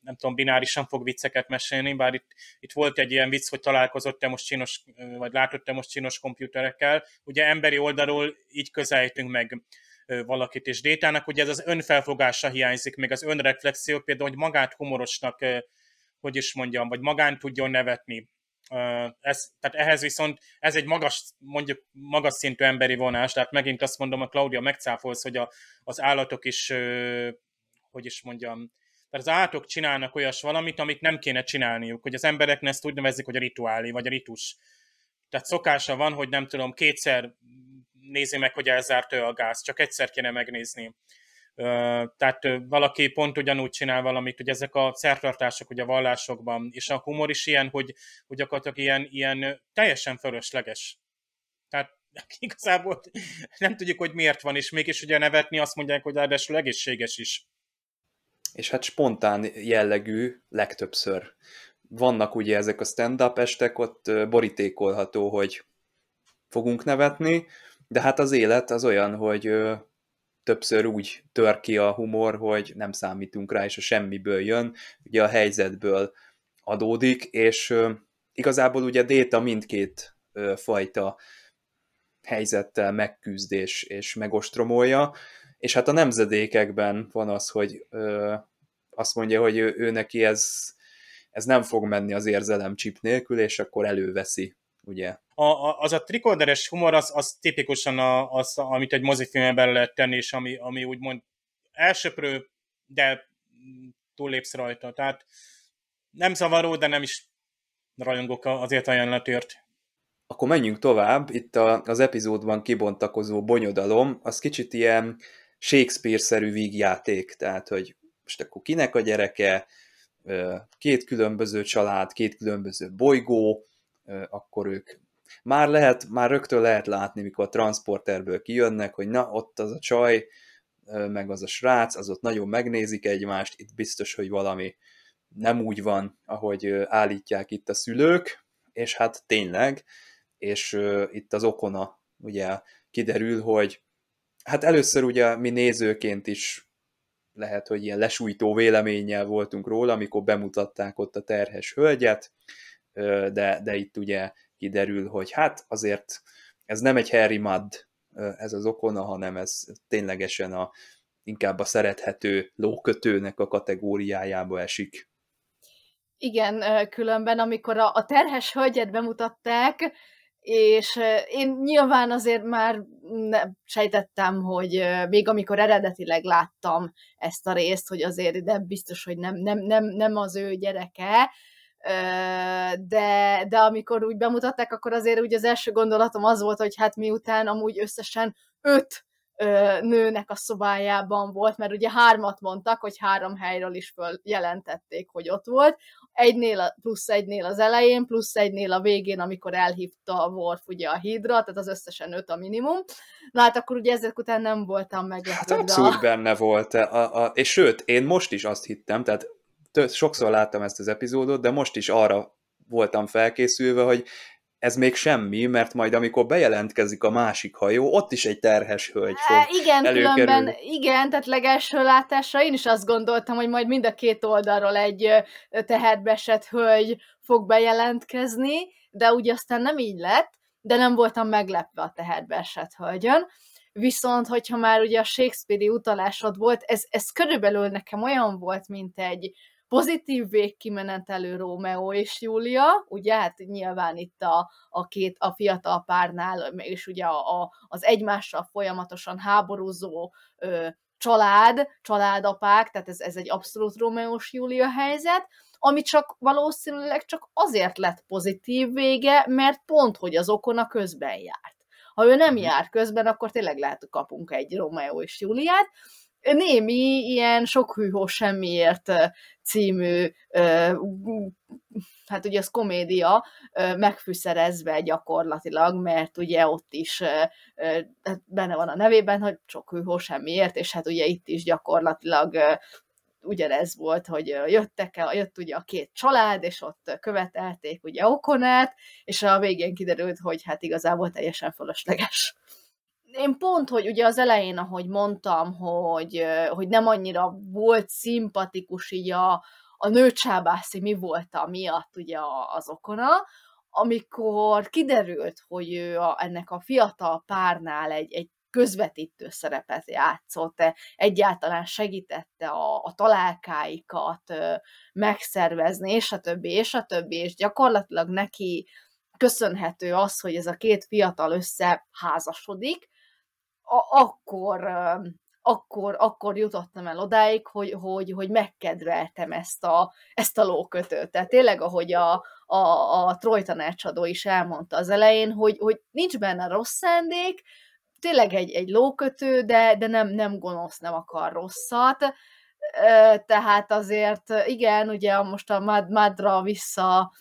Speaker 4: nem tudom, binárisan fog vicceket mesélni, bár itt, itt volt egy ilyen vicc, hogy találkozott-e most csinos, vagy látott-e most csinos komputerekkel. Ugye emberi oldalról így közelítünk meg valakit, és Détának ugye ez az önfelfogása hiányzik, még az önreflexió, például, hogy magát humorosnak, hogy is mondjam, vagy magán tudjon nevetni. Ez, tehát ehhez viszont ez egy magas, mondjuk magas szintű emberi vonás, tehát megint azt mondom, a Claudia megcáfolsz, hogy a, az állatok is, hogy is mondjam, tehát az állatok csinálnak olyas valamit, amit nem kéne csinálniuk, hogy az embereknek ezt úgy nevezik, hogy a rituálé, vagy a ritus. Tehát szokása van, hogy nem tudom, kétszer nézi meg, hogy elzárt a gáz, csak egyszer kéne megnézni tehát valaki pont ugyanúgy csinál valamit, hogy ezek a szertartások ugye a vallásokban, és a humor is ilyen, hogy, hogy gyakorlatilag ilyen, ilyen teljesen fölösleges. Tehát igazából nem tudjuk, hogy miért van, és mégis ugye nevetni azt mondják, hogy ráadásul egészséges is.
Speaker 2: És hát spontán jellegű legtöbbször. Vannak ugye ezek a stand-up estek, ott borítékolható, hogy fogunk nevetni, de hát az élet az olyan, hogy többször úgy tör ki a humor, hogy nem számítunk rá, és a semmiből jön, ugye a helyzetből adódik, és igazából ugye Déta mindkét fajta helyzettel megküzd és, megostromolja, és hát a nemzedékekben van az, hogy ö, azt mondja, hogy ő, ő neki ez, ez nem fog menni az érzelemcsip nélkül, és akkor előveszi, ugye.
Speaker 4: A, a, az a trikorderes humor, az, az tipikusan a, az, amit egy mozifilmben lehet tenni, és ami, ami úgymond elsöprő, de túllépsz rajta. Tehát nem zavaró, de nem is rajongok azért a jelenetért.
Speaker 2: Akkor menjünk tovább. Itt a, az epizódban kibontakozó bonyodalom, az kicsit ilyen Shakespeare-szerű vígjáték, tehát, hogy most akkor kinek a gyereke, két különböző család, két különböző bolygó, akkor ők már lehet, már rögtön lehet látni, mikor a transporterből kijönnek, hogy na, ott az a csaj, meg az a srác, az ott nagyon megnézik egymást, itt biztos, hogy valami nem úgy van, ahogy állítják itt a szülők, és hát tényleg, és itt az okona ugye kiderül, hogy hát először ugye mi nézőként is lehet, hogy ilyen lesújtó véleménnyel voltunk róla, amikor bemutatták ott a terhes hölgyet, de, de itt ugye kiderül, hogy hát azért ez nem egy Harry Mudd, ez az okona, hanem ez ténylegesen a, inkább a szerethető lókötőnek a kategóriájába esik.
Speaker 3: Igen, különben amikor a, a terhes hölgyet bemutatták, és én nyilván azért már sejtettem, hogy még amikor eredetileg láttam ezt a részt, hogy azért de biztos, hogy nem, nem, nem, nem az ő gyereke, de, de amikor úgy bemutatták, akkor azért úgy az első gondolatom az volt, hogy hát miután amúgy összesen öt nőnek a szobájában volt, mert ugye hármat mondtak, hogy három helyről is följelentették, hogy ott volt. Egynél, plusz egynél az elején, plusz egynél a végén, amikor elhívta a Worf ugye a hídra, tehát az összesen öt a minimum. Na hát akkor ugye ezek után nem voltam meglepődve.
Speaker 2: Hát abszolút benne volt. A, a, és sőt, én most is azt hittem, tehát tört, sokszor láttam ezt az epizódot, de most is arra voltam felkészülve, hogy ez még semmi, mert majd amikor bejelentkezik a másik hajó, ott is egy terhes hölgy fog
Speaker 3: Há, Igen,
Speaker 2: előkerülni.
Speaker 3: különben, igen, tehát legelső látásra én is azt gondoltam, hogy majd mind a két oldalról egy teherbeesett hölgy fog bejelentkezni, de úgy aztán nem így lett, de nem voltam meglepve a teherbeesett hölgyön. Viszont, hogyha már ugye a Shakespeare-i utalásod volt, ez, ez körülbelül nekem olyan volt, mint egy pozitív végkimenetelő Rómeó és Júlia, ugye, hát nyilván itt a, a két, a fiatal párnál, és ugye a, a, az egymással folyamatosan háborúzó ö, család, családapák, tehát ez, ez egy abszolút Rómeós Júlia helyzet, ami csak valószínűleg csak azért lett pozitív vége, mert pont, hogy az okona közben járt. Ha ő nem mhm. jár közben, akkor tényleg lehet, hogy kapunk egy Rómeó és Júliát, némi ilyen sok hűhó semmiért című, hát ugye az komédia megfűszerezve gyakorlatilag, mert ugye ott is hát benne van a nevében, hogy sok hűhó semmiért, és hát ugye itt is gyakorlatilag ugyanez volt, hogy jöttek el, jött ugye a két család, és ott követelték ugye Okonát, és a végén kiderült, hogy hát igazából teljesen fölösleges én pont, hogy ugye az elején, ahogy mondtam, hogy, hogy nem annyira volt szimpatikus így a, a nőcsábászi mi volt miatt ugye az okona, amikor kiderült, hogy ő a, ennek a fiatal párnál egy, egy közvetítő szerepet játszott, egyáltalán segítette a, a találkáikat megszervezni, és a többi, és a többi, és gyakorlatilag neki köszönhető az, hogy ez a két fiatal összeházasodik, a, akkor, akkor, akkor jutottam el odáig, hogy, hogy, hogy megkedveltem ezt a, ezt a lókötőt. Tehát tényleg, ahogy a, a, a Troy tanácsadó is elmondta az elején, hogy, hogy nincs benne rossz szándék, tényleg egy, egy lókötő, de, de nem, nem gonosz, nem akar rosszat. Tehát azért igen, ugye most a Mad Madra vissza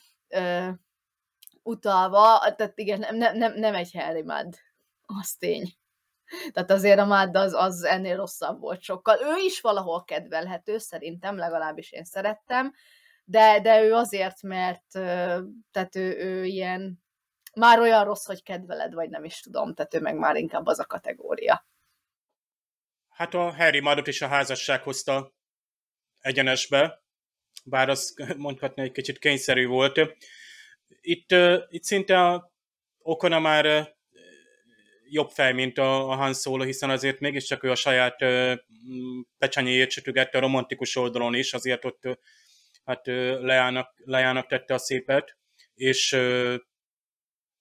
Speaker 3: utalva, tehát igen, nem, nem, nem egy Harry Mad, az tény. Tehát azért a Mád az, az ennél rosszabb volt sokkal. Ő is valahol kedvelhető, szerintem, legalábbis én szerettem, de, de ő azért, mert tehát ő, ő ilyen már olyan rossz, hogy kedveled, vagy nem is tudom, tehát ő meg már inkább az a kategória.
Speaker 4: Hát a Harry Madot is a házasság hozta egyenesbe, bár az mondhatni egy kicsit kényszerű volt. Itt, itt szinte a Okona már jobb fej, mint a, a Han Solo, hiszen azért mégiscsak ő a saját pecsányéjét sütögette a romantikus oldalon is, azért ott hát leának, leának tette a szépet, és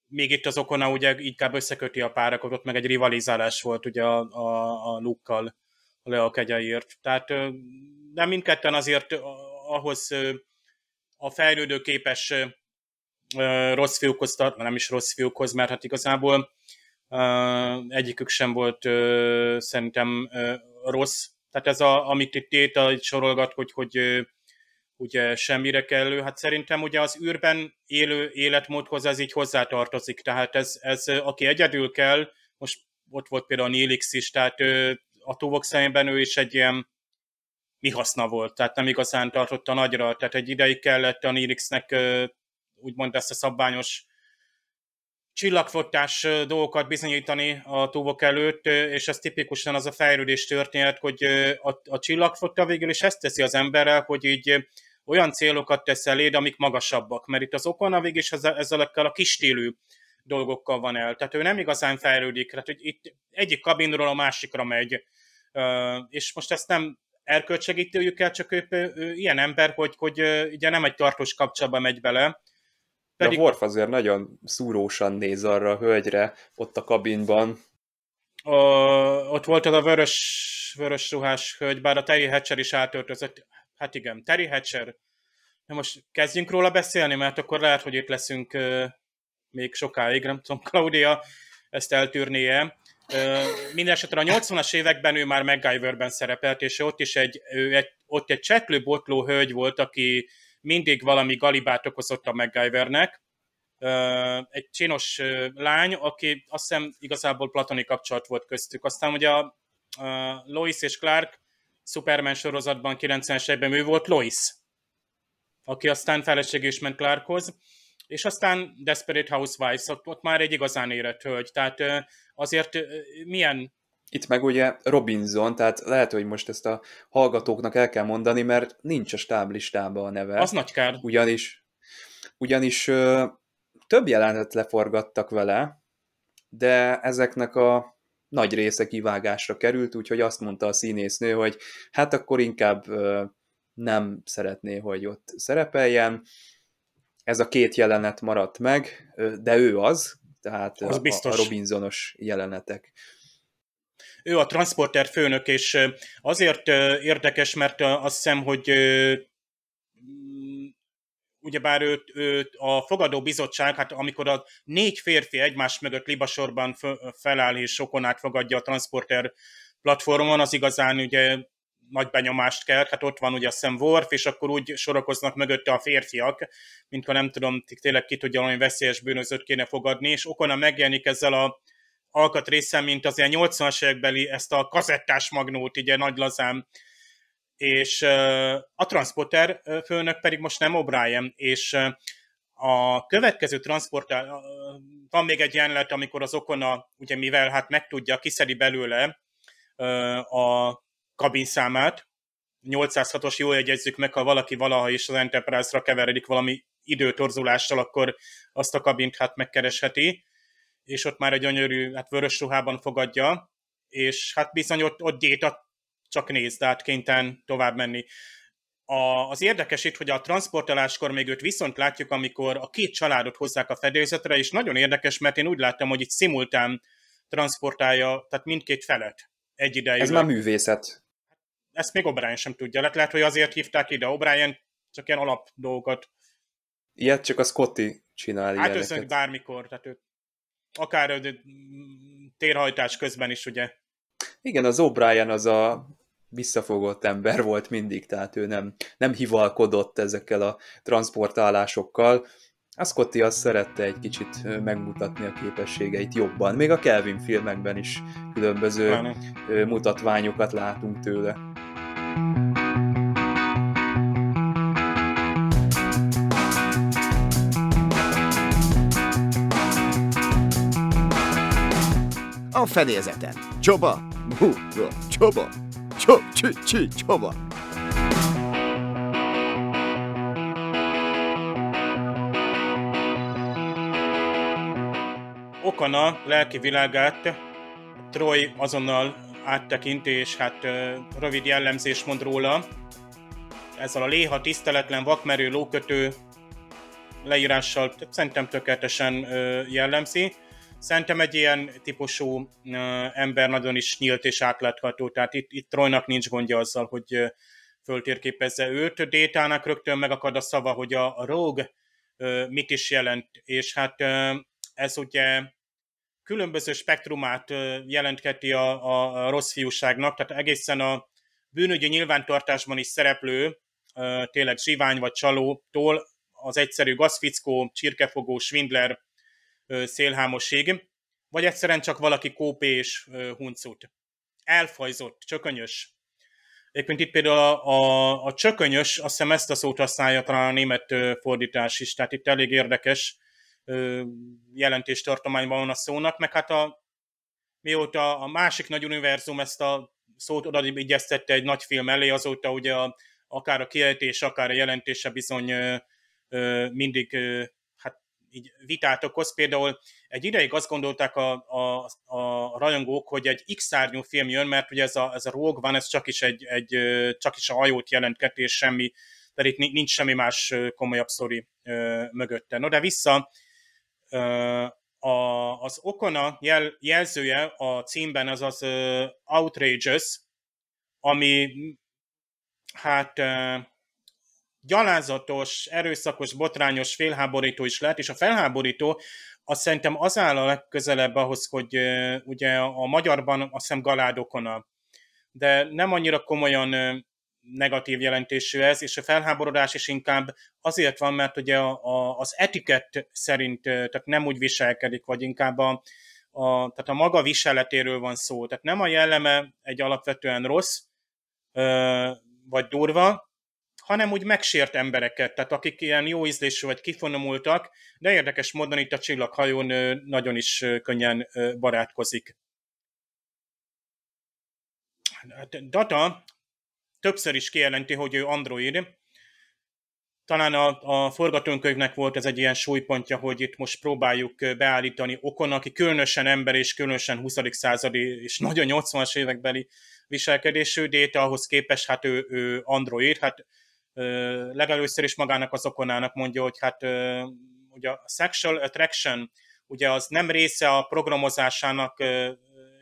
Speaker 4: még itt az Okona ugye inkább összeköti a párakat, ott meg egy rivalizálás volt ugye a, a, a Lukkal, a Lea kegyeiért. Tehát de mindketten azért ahhoz a fejlődő képes rossz fiúkhoz, nem is rossz fiúkhoz, mert hát igazából egyikük sem volt szerintem rossz. Tehát ez, a, amit itt Téta sorolgat, hogy, hogy ugye semmire kellő, hát szerintem ugye az űrben élő életmódhoz ez így hozzátartozik, tehát ez, ez aki egyedül kell, most ott volt például a Nilix is, tehát a Tuvok szemében ő is egy ilyen mi haszna volt, tehát nem igazán tartotta nagyra, tehát egy ideig kellett a Nilixnek úgymond ezt a szabványos csillagfotás dolgokat bizonyítani a túbok előtt, és ez tipikusan az a fejlődés történet, hogy a, a csillagfotta végül is ezt teszi az emberrel, hogy így olyan célokat tesz eléd, amik magasabbak, mert itt az okon a végül is ezzel a kistélő dolgokkal van el. Tehát ő nem igazán fejlődik, tehát hogy itt egyik kabinról a másikra megy, és most ezt nem erkölcsegítőjük el, csak ő, ő, ő ilyen ember, hogy, hogy ugye nem egy tartós kapcsolatba megy bele,
Speaker 2: pedig... De a Worf azért nagyon szúrósan néz arra a hölgyre ott a kabinban.
Speaker 4: A, ott volt az a vörös, vörös ruhás hölgy, bár a Terry Hatcher is átöltözött. Hát igen, Terry Hatcher. Na most kezdjünk róla beszélni, mert akkor lehet, hogy itt leszünk még sokáig, nem tudom, Claudia ezt eltűrnie. Mindenesetre a 80-as években ő már MacGyverben szerepelt, és ott is egy, ő egy, ott egy csetlő botló hölgy volt, aki mindig valami galibát okozott a MacGyvernek. Egy csinos lány, aki azt hiszem igazából platoni kapcsolat volt köztük. Aztán ugye a Lois és Clark Superman sorozatban 90-es évben ő volt Lois, aki aztán feleségül is ment Clarkhoz, és aztán Desperate Housewives, ott, ott már egy igazán érett hölgy, tehát azért milyen
Speaker 2: itt meg ugye Robinson, tehát lehet, hogy most ezt a hallgatóknak el kell mondani, mert nincs a stáblistában a neve.
Speaker 4: Az nagy kár.
Speaker 2: Ugyanis, ugyanis ö, több jelenetet leforgattak vele, de ezeknek a nagy része kivágásra került, úgyhogy azt mondta a színésznő, hogy hát akkor inkább ö, nem szeretné, hogy ott szerepeljen. Ez a két jelenet maradt meg, de ő az, tehát az a, biztos. a Robinsonos jelenetek.
Speaker 4: Ő a transporter főnök, és azért érdekes, mert azt hiszem, hogy mm, ugyebár őt, őt a fogadó bizottság, hát amikor a négy férfi egymás mögött libasorban feláll és sokon át fogadja a transporter platformon, az igazán ugye nagy benyomást kell, hát ott van ugye a szem Worf, és akkor úgy sorakoznak mögötte a férfiak, mintha nem tudom, tényleg ki tudja valami veszélyes bűnözőt kéne fogadni, és Okona megjelenik ezzel a alkatrészen, mint az ilyen 80-as évekbeli ezt a kazettás magnót, ugye nagy lazám, és a transporter főnök pedig most nem O'Brien, és a következő transporter, van még egy jelenet, amikor az Okona, ugye mivel hát megtudja, kiszedi belőle a kabinszámát, 806-os, jól jegyezzük meg, ha valaki valaha is az Enterprise-ra keveredik valami időtorzulással, akkor azt a kabint hát megkeresheti, és ott már egy gyönyörű, hát vörös ruhában fogadja, és hát bizony ott, ott Déta csak néz, tehát kénytelen tovább menni. A, az érdekes itt, hogy a transportoláskor még őt viszont látjuk, amikor a két családot hozzák a fedélzetre, és nagyon érdekes, mert én úgy láttam, hogy itt szimultán transportálja, tehát mindkét felet idejű.
Speaker 2: Ez már művészet.
Speaker 4: Ezt még O'Brien sem tudja. Lehet, lehet, hogy azért hívták ide O'Brien, csak ilyen alap dolgokat.
Speaker 2: Ilyet csak a Scotty csinál
Speaker 4: Hát bármikor, tehát őt akár térhajtás közben is, ugye.
Speaker 2: Igen, az O'Brien az a visszafogott ember volt mindig, tehát ő nem, nem hivalkodott ezekkel a transportálásokkal. A Scotty azt szerette egy kicsit megmutatni a képességeit jobban. Még a Kelvin filmekben is különböző Pláne. mutatványokat látunk tőle.
Speaker 1: A fedélzeten. Csoba! Bú, csoba! Csob, csi, csi, csoba!
Speaker 4: Okana lelki világát Troy azonnal áttekinti, és hát rövid jellemzés mond róla. Ezzel a léha, tiszteletlen, vakmerő, lókötő leírással szerintem tökéletesen jellemzi. Szerintem egy ilyen típusú ember nagyon is nyílt és átlátható, tehát itt, itt Troynak nincs gondja azzal, hogy föltérképezze őt. Détának rögtön megakad a szava, hogy a, a rogue mit is jelent, és hát ez ugye különböző spektrumát jelentketi a, a rossz fiúságnak, tehát egészen a bűnügyi nyilvántartásban is szereplő, tényleg zsivány vagy csalótól az egyszerű gazfickó, csirkefogó, svindler, szélhámoség, vagy egyszerűen csak valaki kópé és huncut. Elfajzott, csökönyös. Egyébként itt például a, a, a csökönyös, azt hiszem ezt a szót használja talán a német fordítás is, tehát itt elég érdekes jelentéstartományban van a szónak, meg hát a, mióta a másik nagy univerzum ezt a szót odavigyeztette egy nagy film elé, azóta ugye a, akár a kiejtés, akár a jelentése bizony ö, ö, mindig ö, így vitát okoz. Például egy ideig azt gondolták a, a, a rajongók, hogy egy X-szárnyú film jön, mert ugye ez a, ez a Rogue van, ez csak is, egy, egy, csak is a hajót jelentket, és semmi, de itt nincs semmi más komolyabb sztori mögötte. No, de vissza a, az Okona jel, jelzője a címben az az uh, outrageous, ami hát uh, gyalázatos, erőszakos, botrányos, félháborító is lehet, és a felháborító azt szerintem az áll a legközelebb ahhoz, hogy ugye a magyarban azt hiszem Galád Okona, de nem annyira komolyan negatív jelentésű ez, és a felháborodás is inkább azért van, mert ugye a, az etikett szerint tehát nem úgy viselkedik, vagy inkább a, a, tehát a maga viseletéről van szó. Tehát nem a jelleme egy alapvetően rossz, vagy durva, hanem úgy megsért embereket, tehát akik ilyen jó ízlésű vagy kifonomultak, de érdekes módon itt a csillaghajón nagyon is könnyen barátkozik. Data többször is kijelenti, hogy ő android. Talán a, a forgatókönyvnek volt ez egy ilyen súlypontja, hogy itt most próbáljuk beállítani Okon, aki különösen ember és különösen 20. századi és nagyon 80-as évekbeli viselkedésű, de ahhoz képest hát ő, ő android, hát legelőször is magának az okonának mondja, hogy hát ugye a sexual attraction ugye az nem része a programozásának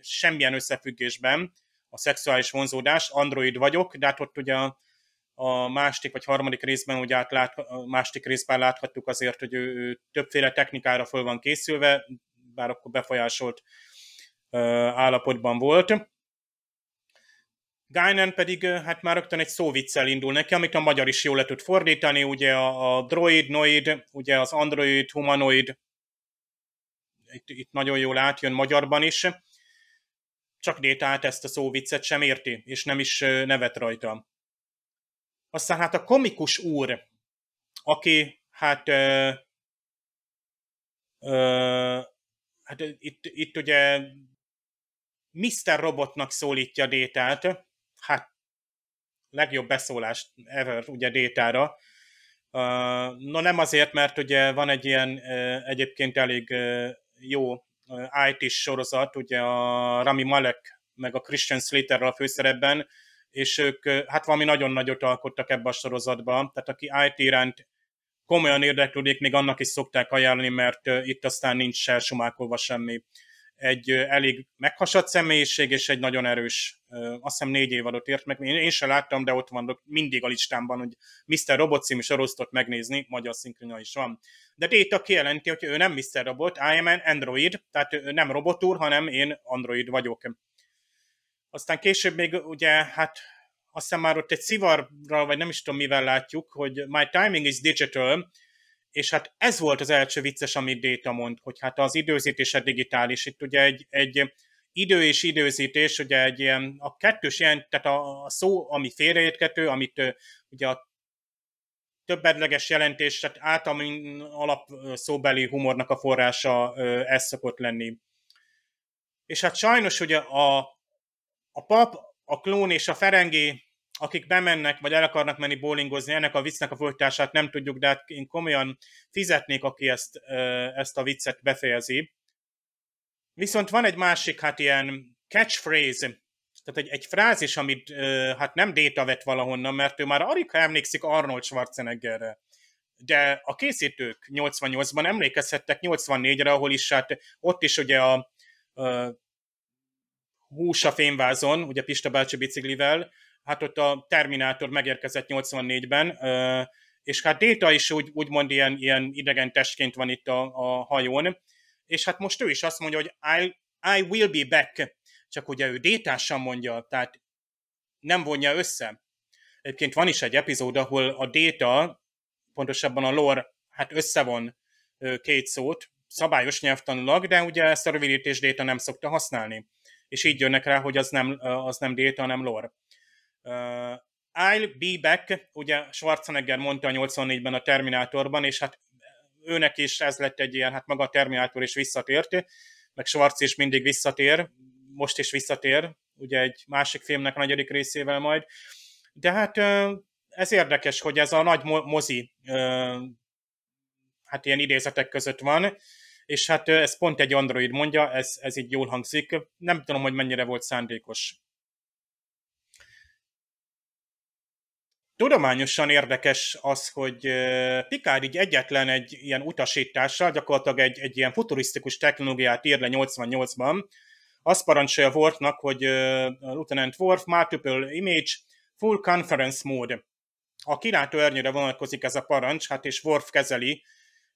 Speaker 4: semmilyen összefüggésben, a szexuális vonzódás, android vagyok, de hát ott ugye a, második vagy harmadik részben, ugye átlát, a második részben láthattuk azért, hogy ő, ő többféle technikára föl van készülve, bár akkor befolyásolt állapotban volt. Guinan pedig hát már rögtön egy szóviccel indul neki, amit a magyar is jól le tud fordítani, ugye a, a droid, noid, ugye az android, humanoid, itt, itt nagyon jól átjön magyarban is csak Détát ezt a szóviccet sem érti, és nem is nevet rajta. Aztán hát a komikus úr, aki hát, ö, ö, hát itt, itt ugye Mr. Robotnak szólítja Détát, hát legjobb beszólást ever ugye Détára. No nem azért, mert ugye van egy ilyen egyébként elég jó it sorozat, ugye a Rami Malek meg a Christian Slater a főszerepben, és ők hát valami nagyon nagyot alkottak ebbe a sorozatba, tehát aki IT iránt komolyan érdeklődik, még annak is szokták ajánlani, mert itt aztán nincs elsumákolva semmi. Egy elég meghasadt személyiség, és egy nagyon erős, azt hiszem négy évadot ért meg. Én, én sem láttam, de ott van mindig a listámban, hogy Mr. Robot című sorozatot megnézni, magyar szinkronja is van de Data kijelenti, hogy ő nem Mr. Robot, I am an Android, tehát ő nem robotúr, hanem én Android vagyok. Aztán később még ugye, hát azt hiszem már ott egy szivarral, vagy nem is tudom mivel látjuk, hogy my timing is digital, és hát ez volt az első vicces, amit Data mond, hogy hát az időzítés a digitális. Itt ugye egy, egy idő és időzítés, ugye egy ilyen, a kettős ilyen, tehát a, a szó, ami félreérthető, amit ugye a többedleges jelentés, tehát általában alap szóbeli humornak a forrása ez szokott lenni. És hát sajnos ugye a, a pap, a klón és a ferengi, akik bemennek, vagy el akarnak menni bowlingozni, ennek a viccnek a folytását nem tudjuk, de hát én komolyan fizetnék, aki ezt, ezt a viccet befejezi. Viszont van egy másik, hát ilyen catchphrase, tehát egy, egy frázis, amit hát nem Déta vett valahonnan, mert ő már Arika emlékszik Arnold Schwarzeneggerre. De a készítők 88-ban emlékezhettek 84-re, ahol is hát ott is ugye a, a hús a fényvázon, ugye Pista bácsi biciklivel, hát ott a Terminátor megérkezett 84-ben, és hát Déta is úgy, úgymond ilyen, ilyen idegen testként van itt a, a hajón, és hát most ő is azt mondja, hogy I, I will be back, csak ugye ő détásan mondja, tehát nem vonja össze. Egyébként van is egy epizód, ahol a déta, pontosabban a lore, hát összevon két szót, szabályos nyelvtanulag, de ugye ezt a rövidítés déta nem szokta használni. És így jönnek rá, hogy az nem, az nem déta, hanem lore. Uh, I'll be back, ugye Schwarzenegger mondta a 84-ben a Terminátorban, és hát őnek is ez lett egy ilyen, hát maga a Terminátor is visszatért, meg Schwarz is mindig visszatér, most is visszatér, ugye egy másik filmnek a negyedik részével majd. De hát ez érdekes, hogy ez a nagy mozi hát ilyen idézetek között van, és hát ez pont egy android mondja, ez, ez így jól hangzik. Nem tudom, hogy mennyire volt szándékos. Tudományosan érdekes az, hogy Picard így egyetlen egy ilyen utasítással, gyakorlatilag egy, egy ilyen futurisztikus technológiát ír le 88-ban, azt parancsolja Worfnak, hogy Lieutenant Worf, multiple image, full conference mode. A kilátóernyőre vonatkozik ez a parancs, hát és Worf kezeli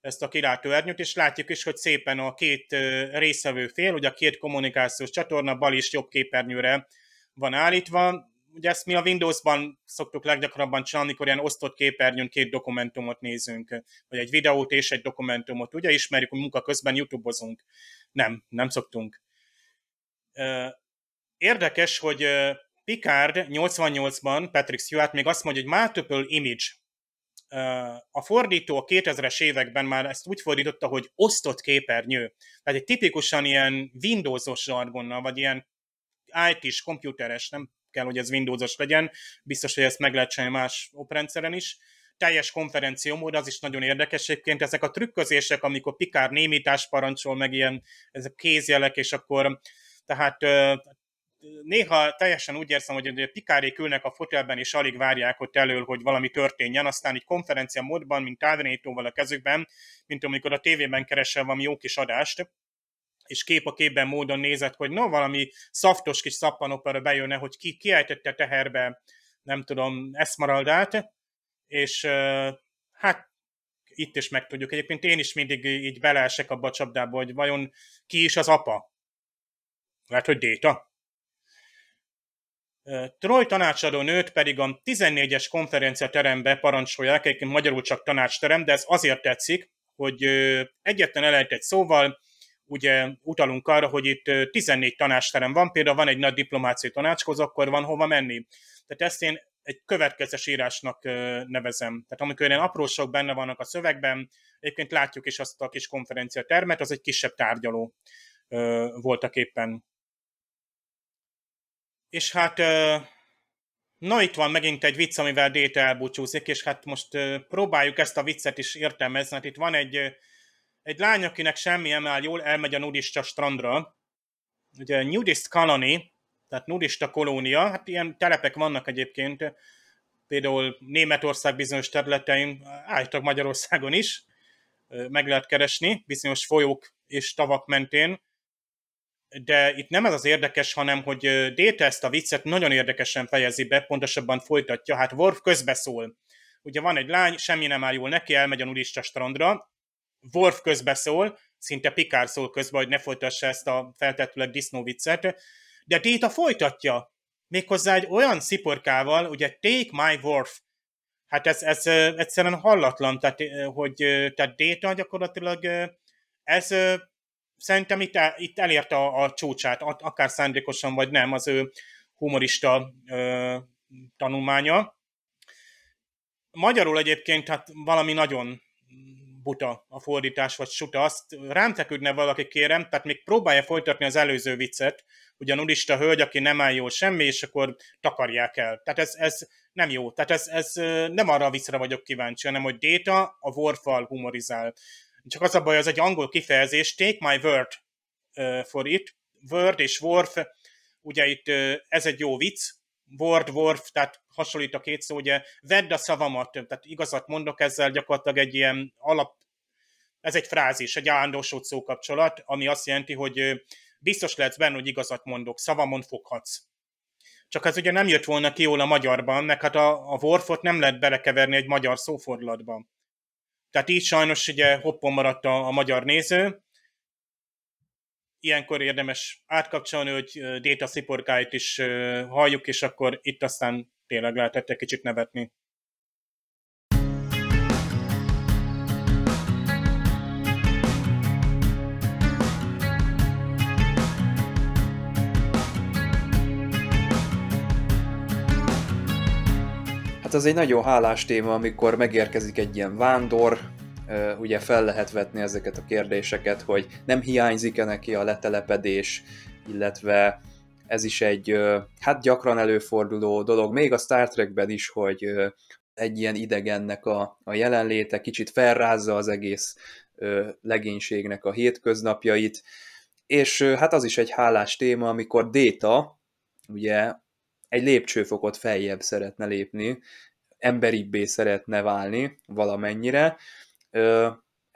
Speaker 4: ezt a kilátóernyőt, és látjuk is, hogy szépen a két részvevő fél, ugye a két kommunikációs csatorna bal és jobb képernyőre van állítva, ugye ezt mi a Windowsban szoktuk leggyakrabban csinálni, amikor ilyen osztott képernyőn két dokumentumot nézünk, vagy egy videót és egy dokumentumot. Ugye ismerjük, hogy munka közben YouTube-ozunk. Nem, nem szoktunk. Érdekes, hogy Picard 88-ban, Patrick Stewart még azt mondja, hogy multiple image. A fordító a 2000-es években már ezt úgy fordította, hogy osztott képernyő. Tehát egy tipikusan ilyen Windows-os zsargonnal, vagy ilyen IT-s, komputeres, nem kell, hogy ez Windows-os legyen, biztos, hogy ezt meg lehet csinálni más oprendszeren is. Teljes konferenciómód, az is nagyon érdekes egyébként. Ezek a trükközések, amikor Pikár némítás parancsol, meg ilyen ezek kézjelek, és akkor tehát néha teljesen úgy érzem, hogy pikárék ülnek a fotelben, és alig várják ott elől, hogy valami történjen, aztán így konferencia módban, mint távirányítóval a kezükben, mint amikor a tévében keresel valami jó kis adást, és kép a képben módon nézett, hogy no, valami szaftos kis szappanopera bejönne, hogy ki kiejtette teherbe, nem tudom, eszmaraldát, és hát itt is megtudjuk. Egyébként én is mindig így beleesek abba a csapdába, hogy vajon ki is az apa? Lehet, hogy Déta? Troy tanácsadó nőt pedig a 14-es konferencia terembe parancsolják, egyébként magyarul csak tanácsterem, de ez azért tetszik, hogy egyetlen elejt egy szóval, ugye utalunk arra, hogy itt 14 tanácsterem van, például van egy nagy diplomáciai tanácskozó, akkor van hova menni. Tehát ezt én egy következes írásnak nevezem. Tehát amikor ilyen aprósok benne vannak a szövegben, egyébként látjuk is azt a kis konferencia termet, az egy kisebb tárgyaló voltak éppen. És hát na itt van megint egy vicc, amivel Déta elbúcsúzik, és hát most próbáljuk ezt a viccet is értelmezni. Hát itt van egy, egy lány, akinek semmi emel jól, elmegy a nudista strandra. Ugye nudist colony, tehát nudista kolónia, hát ilyen telepek vannak egyébként, például Németország bizonyos területein, állítok Magyarországon is, meg lehet keresni, bizonyos folyók és tavak mentén, de itt nem ez az érdekes, hanem hogy Data ezt a viccet nagyon érdekesen fejezi be, pontosabban folytatja. Hát Worf közbeszól. Ugye van egy lány, semmi nem áll jól neki, elmegy a nudista strandra, Worf közbeszól, szinte Pikár szól közben, hogy ne folytassa ezt a feltettőleg disznó viccet, de Data folytatja, méghozzá egy olyan sziporkával, ugye take my Worf, hát ez, ez egyszerűen hallatlan, tehát, hogy tehát Data gyakorlatilag ez szerintem itt, itt elérte a, a csúcsát, akár szándékosan vagy nem, az ő humorista ö, tanulmánya. Magyarul egyébként hát valami nagyon buta a fordítás, vagy suta, azt rám teküdne valaki kérem, tehát még próbálja folytatni az előző viccet, ugye a nudista hölgy, aki nem áll jól semmi, és akkor takarják el. Tehát ez, ez nem jó. Tehát ez, ez nem arra a viccre vagyok kíváncsi, hanem hogy Déta a vorfal humorizál. Csak az a baj, az egy angol kifejezés, take my word, for it. Word és Worf, ugye itt ez egy jó vicc, Word, Worf, tehát hasonlít a két szó, ugye vedd a szavamat, tehát igazat mondok ezzel, gyakorlatilag egy ilyen alap, ez egy frázis, egy állandósult szókapcsolat, ami azt jelenti, hogy biztos lehetsz benne, hogy igazat mondok, szavamon foghatsz. Csak ez ugye nem jött volna ki jól a magyarban, meg hát a, a Worfot nem lehet belekeverni egy magyar szófordulatba. Tehát így sajnos ugye hoppon maradt a, a magyar néző. Ilyenkor érdemes átkapcsolni, hogy Déta sziporkáit is halljuk, és akkor itt aztán tényleg lehetett egy kicsit nevetni.
Speaker 2: Hát az egy nagyon hálás téma, amikor megérkezik egy ilyen vándor, ugye fel lehet vetni ezeket a kérdéseket, hogy nem hiányzik-e neki a letelepedés, illetve ez is egy hát gyakran előforduló dolog, még a Star Trekben is, hogy egy ilyen idegennek a, a jelenléte kicsit felrázza az egész legénységnek a hétköznapjait, és hát az is egy hálás téma, amikor Déta ugye egy lépcsőfokot feljebb szeretne lépni, emberibbé szeretne válni valamennyire.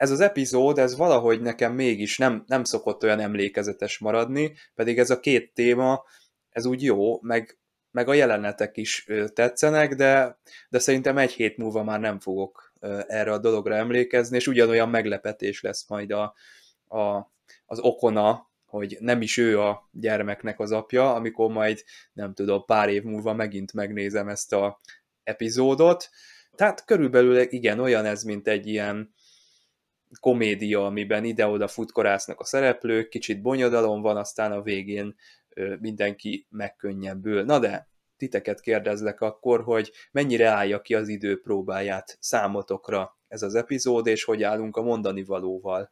Speaker 2: Ez az epizód, ez valahogy nekem mégis nem, nem szokott olyan emlékezetes maradni, pedig ez a két téma, ez úgy jó, meg, meg a jelenetek is tetszenek, de, de szerintem egy hét múlva már nem fogok erre a dologra emlékezni, és ugyanolyan meglepetés lesz majd a, a, az okona, hogy nem is ő a gyermeknek az apja, amikor majd, nem tudom, pár év múlva megint megnézem ezt a epizódot. Tehát körülbelül igen, olyan ez, mint egy ilyen komédia, amiben ide-oda futkorásznak a szereplők, kicsit bonyodalom van, aztán a végén mindenki megkönnyebbül. Na de, titeket kérdezlek akkor, hogy mennyire állja ki az idő próbáját számotokra ez az epizód, és hogy állunk a mondani valóval.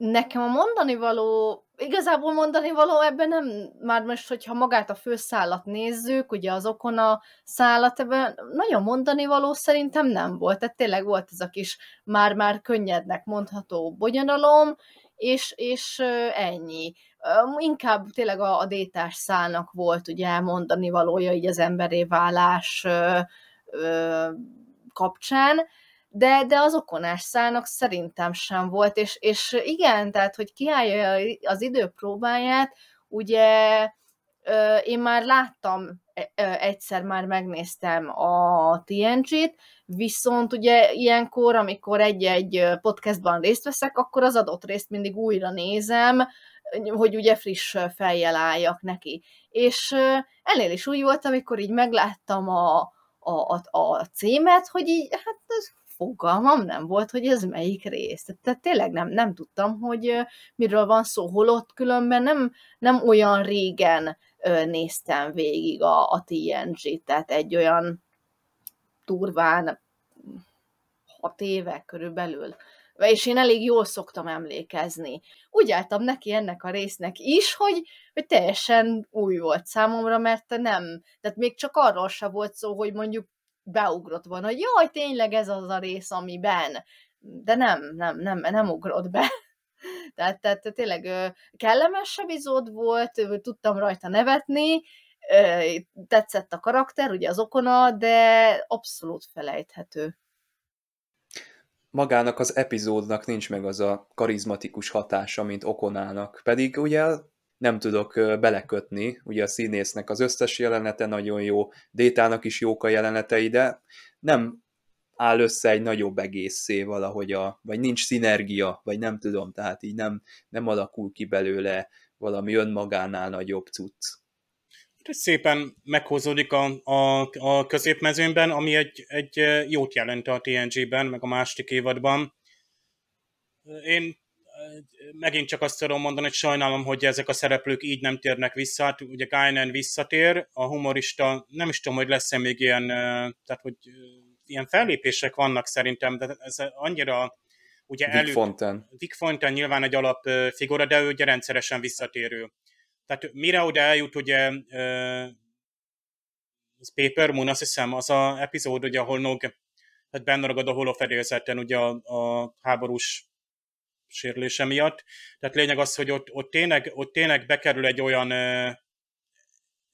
Speaker 3: Nekem a mondani való, igazából mondani való ebben nem, már most, hogyha magát a főszállat nézzük, ugye az okona szállat, ebben nagyon mondani való szerintem nem volt. Tehát tényleg volt ez a kis már-már könnyednek mondható bonyodalom, és, és ennyi. Inkább tényleg a, a détás szálnak volt ugye elmondani valója így az emberé válás kapcsán, de, de az okonás szállnak szerintem sem volt, és, és igen, tehát, hogy kiállja az idő próbáját, ugye én már láttam, egyszer már megnéztem a TNG-t, viszont ugye ilyenkor, amikor egy-egy podcastban részt veszek, akkor az adott részt mindig újra nézem, hogy ugye friss fejjel álljak neki. És ennél is úgy volt, amikor így megláttam a, a, a, a címet, hogy így, hát ez fogalmam nem volt, hogy ez melyik rész. Tehát tényleg nem, nem tudtam, hogy miről van szó, holott különben nem, nem olyan régen néztem végig a, a TNG, tehát egy olyan turván hat éve körülbelül. És én elég jól szoktam emlékezni. Úgy álltam neki ennek a résznek is, hogy, hogy teljesen új volt számomra, mert nem, tehát még csak arról se volt szó, hogy mondjuk beugrott volna, hogy jaj, tényleg ez az a rész, amiben, de nem, nem, nem, nem ugrott be. Tehát, tehát tényleg kellemes epizód volt, tudtam rajta nevetni, tetszett a karakter, ugye az okona, de abszolút felejthető.
Speaker 2: Magának az epizódnak nincs meg az a karizmatikus hatása, mint okonának. Pedig ugye nem tudok belekötni, ugye a színésznek az összes jelenete nagyon jó, Détának is jók a jelenetei, de nem áll össze egy nagyobb egészé valahogy, a, vagy nincs szinergia, vagy nem tudom, tehát így nem, nem alakul ki belőle valami önmagánál nagyobb cucc.
Speaker 4: Szépen meghozódik a, a, a középmezőnben, ami egy, egy jót jelent a TNG-ben, meg a második évadban. Én megint csak azt tudom mondani, hogy sajnálom, hogy ezek a szereplők így nem térnek vissza. Hát ugye Guinan visszatér, a humorista, nem is tudom, hogy lesz-e még ilyen, tehát hogy ilyen fellépések vannak szerintem, de ez annyira ugye
Speaker 2: Dick elő... Fonten.
Speaker 4: Dick Fonten nyilván egy alapfigura, de ő ugye rendszeresen visszatérő. Tehát mire oda eljut, ugye az Paper Moon, azt hiszem, az a epizód, ugye, ahol Nog hát benne ragad a holofedélzeten, ugye a, a háborús sérülése miatt. Tehát lényeg az, hogy ott, ott, tényleg, ott tényleg bekerül egy olyan ö,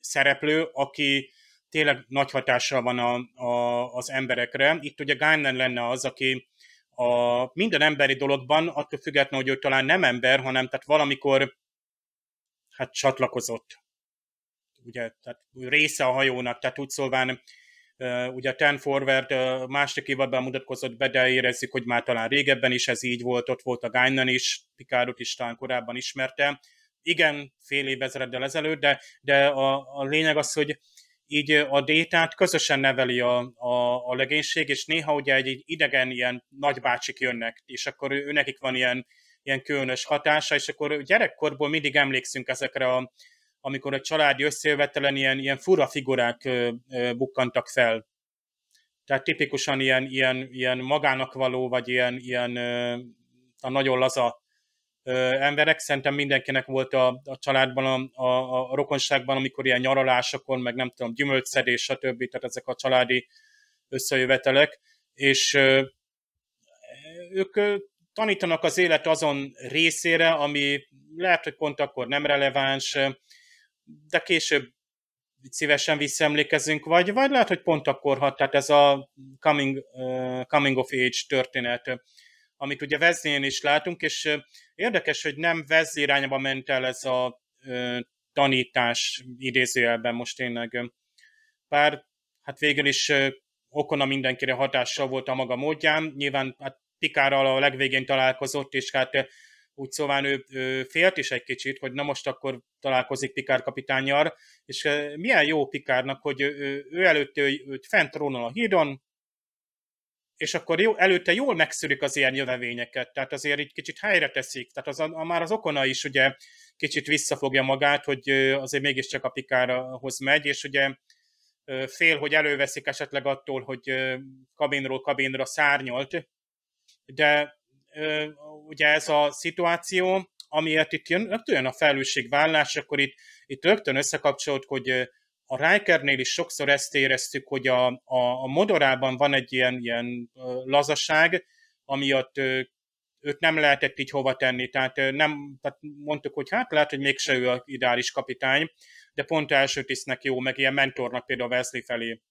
Speaker 4: szereplő, aki tényleg nagy hatással van a, a, az emberekre. Itt ugye Guinan lenne az, aki a minden emberi dologban, attól függetlenül, hogy ő talán nem ember, hanem tehát valamikor hát csatlakozott. Ugye, tehát része a hajónak, tehát úgy szólván ugye Ten Forward második évadban mutatkozott be, de érezzük, hogy már talán régebben is ez így volt, ott volt a Guinan is, Picardot is talán korábban ismerte. Igen, fél évezreddel ezelőtt, de, de a, a lényeg az, hogy így a détát közösen neveli a, a, a legénység, és néha ugye egy idegen ilyen nagybácsik jönnek, és akkor ő, nekik van ilyen, ilyen különös hatása, és akkor gyerekkorból mindig emlékszünk ezekre a, amikor a családi összejövetelen ilyen, ilyen fura figurák ö, ö, bukkantak fel. Tehát tipikusan ilyen, ilyen, ilyen magának való, vagy ilyen, ilyen ö, a nagyon laza emberek. Szerintem mindenkinek volt a, a családban, a, a, a rokonságban, amikor ilyen nyaralásokon, meg nem tudom, gyümölcszedés, stb. Tehát ezek a családi összejövetelek. És ők tanítanak az élet azon részére, ami lehet, hogy pont akkor nem releváns, de később szívesen visszaemlékezünk, vagy, vagy lehet, hogy pont akkor hat, tehát ez a coming, uh, coming of age történet, amit ugye Vezlén is látunk, és érdekes, hogy nem Vezli irányba ment el ez a uh, tanítás idézőjelben most tényleg. Bár hát végül is uh, Okona mindenkire hatással volt a maga módján, nyilván hát Pikárral a legvégén találkozott, és hát úgy szóval ő, ő félt is egy kicsit, hogy na most akkor találkozik Pikár kapitányjal, és milyen jó Pikárnak, hogy ő, ő előtte ő, őt fent trónol a hídon, és akkor jó, előtte jól megszűrik az ilyen jövevényeket, tehát azért így kicsit helyre teszik, tehát az, a, már az okona is ugye kicsit visszafogja magát, hogy azért mégiscsak a Pikárhoz megy, és ugye fél, hogy előveszik esetleg attól, hogy kabinról kabinra szárnyolt, de ugye ez a szituáció, amiért itt jön, rögtön a felelősségvállás, akkor itt, itt rögtön összekapcsolt, hogy a Rikernél is sokszor ezt éreztük, hogy a, a, a modorában van egy ilyen, ilyen lazaság, amiatt őt nem lehetett így hova tenni, tehát nem, tehát mondtuk, hogy hát lehet, hogy mégse ő a ideális kapitány, de pont első tisztnek jó, meg ilyen mentornak például Wesley felé.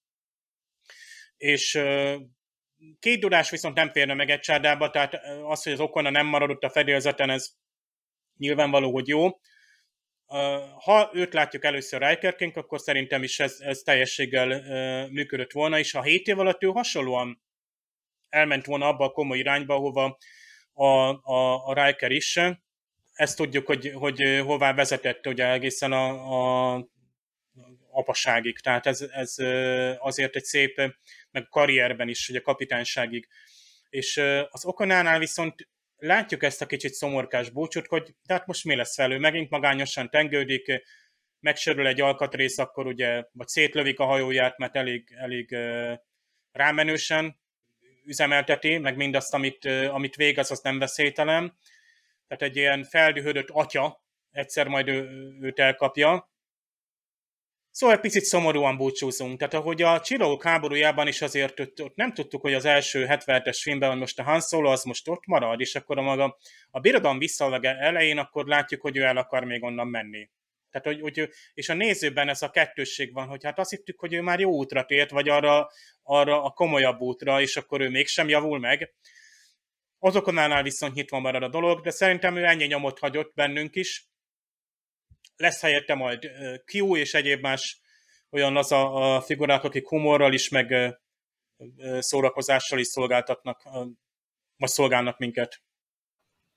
Speaker 4: És Két dudás viszont nem férne meg egy csárdába, tehát az, hogy az Okona nem maradott a fedélzeten, ez nyilvánvaló, hogy jó. Ha őt látjuk először Rikerként, akkor szerintem is ez, ez teljességgel működött volna, és a 7 év alatt ő hasonlóan elment volna abba a komoly irányba, ahova a, a, a Riker is. Ezt tudjuk, hogy, hogy hová vezetett ugye egészen a, a apaságig. Tehát ez, ez azért egy szép, meg karrierben is, ugye kapitányságig. És az Okonánál viszont látjuk ezt a kicsit szomorkás búcsút, hogy hát most mi lesz velő, megint magányosan tengődik, megsérül egy alkatrész, akkor ugye, vagy szétlövik a hajóját, mert elég, elég rámenősen üzemelteti, meg mindazt, amit, amit végez, az nem veszélytelen. Tehát egy ilyen feldühödött atya egyszer majd ő, őt elkapja, Szóval egy picit szomorúan búcsúzunk. Tehát ahogy a Csillagok háborújában is azért ott, ott nem tudtuk, hogy az első 77-es filmben, hogy most a Han Solo az most ott marad, és akkor a maga a birodalom visszalege elején, akkor látjuk, hogy ő el akar még onnan menni. Tehát, hogy, hogy, és a nézőben ez a kettősség van, hogy hát azt hittük, hogy ő már jó útra tért, vagy arra, arra a komolyabb útra, és akkor ő mégsem javul meg. Azokonnál viszont nyitva marad a dolog, de szerintem ő ennyi nyomot hagyott bennünk is, lesz helyette majd Q és egyéb más olyan az a, a figurák, akik humorral is, meg szórakozással is szolgáltatnak, vagy szolgálnak minket.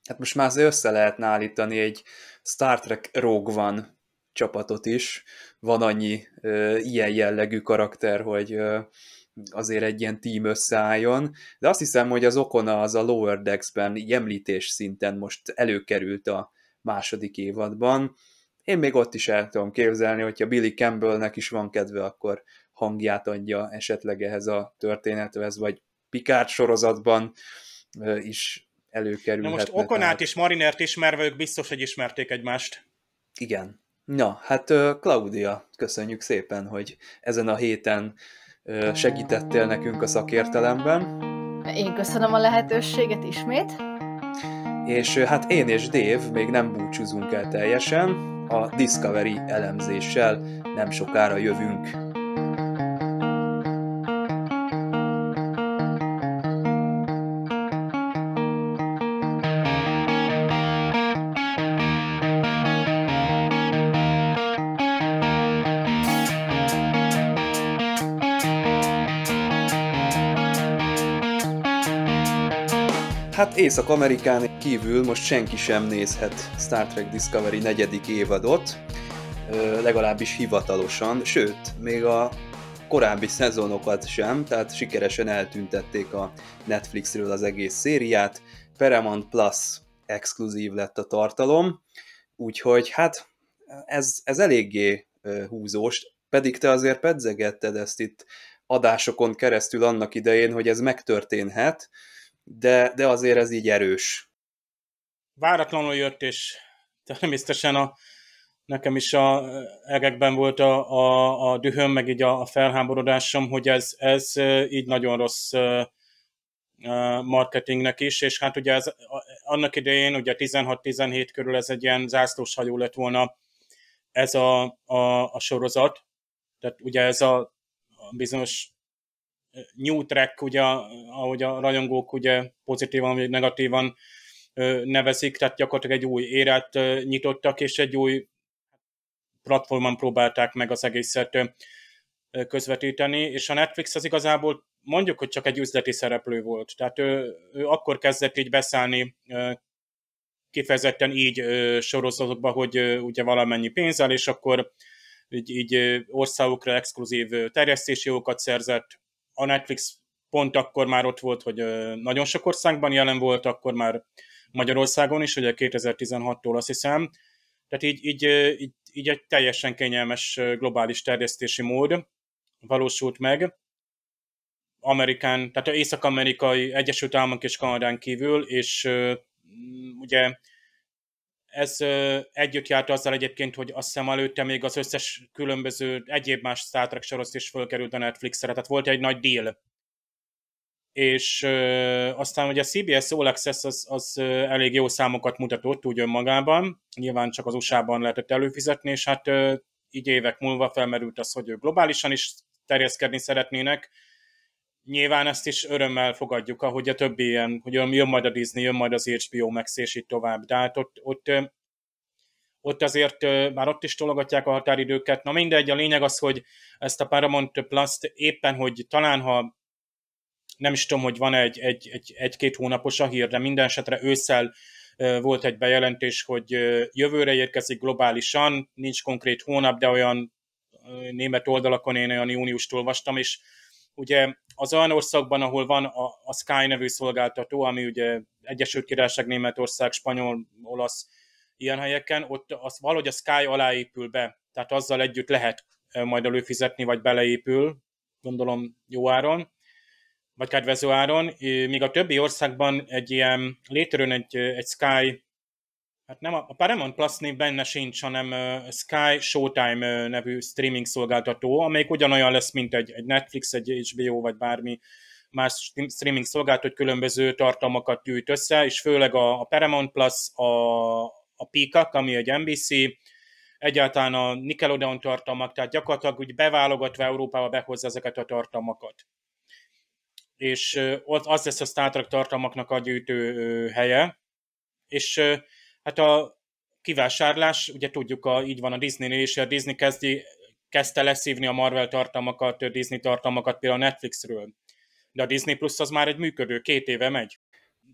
Speaker 2: Hát most már azért össze lehetne állítani egy Star Trek Rogue One csapatot is. Van annyi ö, ilyen jellegű karakter, hogy ö, azért egy ilyen tím összeálljon, de azt hiszem, hogy az Okona az a Lower Decks-ben említés szinten most előkerült a második évadban, én még ott is el tudom képzelni, hogyha Billy Campbellnek is van kedve, akkor hangját adja esetleg ehhez a történethez, vagy Picard sorozatban is előkerülhetne.
Speaker 4: Na most Okonát tehát... és Marinert ismerve, ők biztos, hogy ismerték egymást.
Speaker 2: Igen. Na, hát Claudia, köszönjük szépen, hogy ezen a héten segítettél nekünk a szakértelemben.
Speaker 3: Én köszönöm a lehetőséget ismét
Speaker 2: És hát én és Dave még nem búcsúzunk el teljesen, a Discovery elemzéssel nem sokára jövünk. Hát Észak-Amerikán kívül most senki sem nézhet Star Trek Discovery negyedik évadot, legalábbis hivatalosan, sőt, még a korábbi szezonokat sem, tehát sikeresen eltüntették a Netflixről az egész szériát, Paramount Plus exkluzív lett a tartalom, úgyhogy hát ez, ez eléggé húzós, pedig te azért pedzegetted ezt itt adásokon keresztül annak idején, hogy ez megtörténhet, de, de azért ez így erős.
Speaker 4: Váratlanul jött, és természetesen a, nekem is a egekben volt a, a, a dühöm, meg így a, a felháborodásom, hogy ez, ez így nagyon rossz marketingnek is, és hát ugye ez, annak idején, ugye 16-17 körül ez egy ilyen zászlós hajó lett volna ez a, a, a sorozat, tehát ugye ez a, a bizonyos new track, ugye, ahogy a rajongók ugye pozitívan vagy negatívan nevezik, tehát gyakorlatilag egy új érát nyitottak, és egy új platformon próbálták meg az egészet közvetíteni, és a Netflix az igazából mondjuk, hogy csak egy üzleti szereplő volt. Tehát ő, ő akkor kezdett így beszállni kifejezetten így sorozatokba, hogy ugye valamennyi pénzzel, és akkor így, így országokra exkluzív terjesztési jogokat szerzett, a Netflix pont akkor már ott volt, hogy nagyon sok országban jelen volt, akkor már Magyarországon is, ugye 2016-tól azt hiszem. Tehát így, így, így, így egy teljesen kényelmes globális terjesztési mód valósult meg. Amerikán, tehát észak-amerikai Egyesült Államok és Kanadán kívül, és ugye ez együtt járt azzal egyébként, hogy azt hiszem előtte még az összes különböző egyéb más Star Trek sorozat is fölkerült a Netflixre, tehát volt egy nagy deal. És aztán ugye a CBS All Access az, az elég jó számokat mutatott úgy önmagában, nyilván csak az USA-ban lehetett előfizetni, és hát ö, így évek múlva felmerült az, hogy ők globálisan is terjeszkedni szeretnének, nyilván ezt is örömmel fogadjuk, ahogy a többi ilyen, hogy jön majd a Disney, jön majd az HBO Max, és így tovább. De hát ott, ott, ott azért már ott is tologatják a határidőket. Na mindegy, a lényeg az, hogy ezt a Paramount Plus-t éppen, hogy talán ha nem is tudom, hogy van egy, egy, egy, egy-két hónapos a hír, de minden esetre ősszel volt egy bejelentés, hogy jövőre érkezik globálisan, nincs konkrét hónap, de olyan német oldalakon én olyan júniust olvastam, és ugye az olyan országban, ahol van a, a Sky nevű szolgáltató, ami ugye Egyesült Királyság, Németország, Spanyol, Olasz, ilyen helyeken, ott az valahogy a Sky alá épül be, tehát azzal együtt lehet majd előfizetni, vagy beleépül, gondolom jó áron, vagy kedvező áron, míg a többi országban egy ilyen létrejön egy, egy Sky Hát nem, a Paramount plus benne sincs, hanem Sky Showtime nevű streaming szolgáltató, amelyik ugyanolyan lesz, mint egy, egy Netflix, egy HBO, vagy bármi más streaming szolgáltató, hogy különböző tartalmakat gyűjt össze, és főleg a, a Paramount Plus, a, a Peacock, ami egy NBC, egyáltalán a Nickelodeon tartalmak, tehát gyakorlatilag úgy beválogatva Európába behozza ezeket a tartalmakat. És ott az lesz a Star Trek tartalmaknak a gyűjtő helye, és Hát a kivásárlás, ugye tudjuk, a, így van a Disney-nél és a Disney kezdi, kezdte leszívni a Marvel tartalmakat, a Disney tartalmakat például a Netflixről. De a Disney Plus az már egy működő, két éve megy.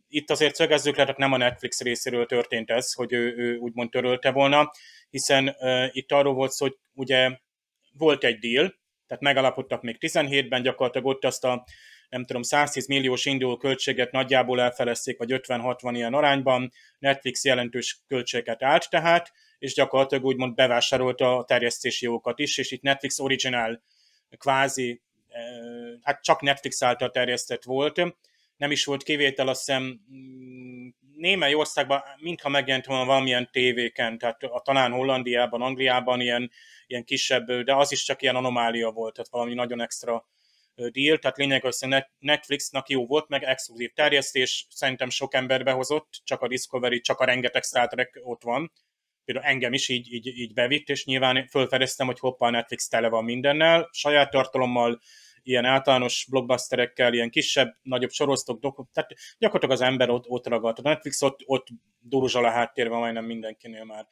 Speaker 4: Itt azért szögezzük le, nem a Netflix részéről történt ez, hogy ő, ő úgymond törölte volna, hiszen uh, itt arról volt szó, hogy ugye volt egy deal, tehát megalapodtak még 17-ben, gyakorlatilag ott azt a nem tudom, 110 milliós induló költséget nagyjából elfelezték, vagy 50-60 ilyen arányban, Netflix jelentős költséget állt tehát, és gyakorlatilag úgymond bevásárolta a terjesztési jogokat is, és itt Netflix Original kvázi, eh, hát csak Netflix által terjesztett volt, nem is volt kivétel, azt hiszem mm, némely országban mintha megjelent volna valamilyen tévéken, tehát a, talán Hollandiában, Angliában ilyen, ilyen kisebb, de az is csak ilyen anomália volt, tehát valami nagyon extra deal, tehát lényegesen Netflixnak jó volt, meg exkluzív terjesztés, szerintem sok ember behozott, csak a Discovery, csak a rengeteg Star Trek ott van, például engem is így, így, így bevitt, és nyilván fölfedeztem, hogy hoppá, Netflix tele van mindennel, saját tartalommal, ilyen általános blockbusterekkel, ilyen kisebb, nagyobb sorosztok, doku, tehát gyakorlatilag az ember ott, ott ragadt. A Netflix ott, ott duruzsal a háttérben majdnem mindenkinél már.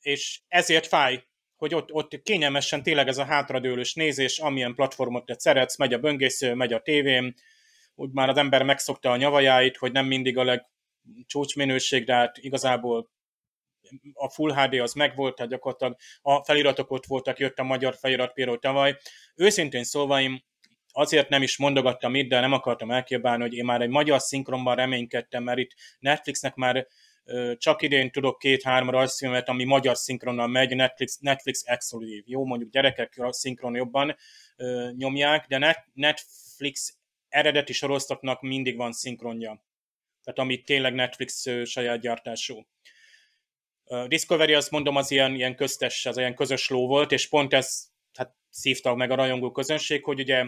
Speaker 4: És ezért fáj, hogy ott, ott kényelmesen tényleg ez a hátradőlős nézés, amilyen platformot te szeretsz, megy a böngésző, megy a tévém, úgy már az ember megszokta a nyavajáit, hogy nem mindig a legcsúcsminőség, de hát igazából a Full HD az megvolt, tehát gyakorlatilag a feliratok ott voltak, jött a magyar felirat például tavaly. Őszintén szólva én azért nem is mondogattam itt, de nem akartam elképálni, hogy én már egy magyar szinkronban reménykedtem, mert itt Netflixnek már csak idén tudok két-három rajzfilmet, ami magyar szinkronnal megy, Netflix, Netflix exkluzív. Jó, mondjuk gyerekek szinkron jobban nyomják, de net, Netflix eredeti sorozatoknak mindig van szinkronja. Tehát amit tényleg Netflix saját gyártású. Discovery azt mondom, az ilyen, ilyen köztes, az ilyen közös ló volt, és pont ez hát szívta meg a rajongó közönség, hogy ugye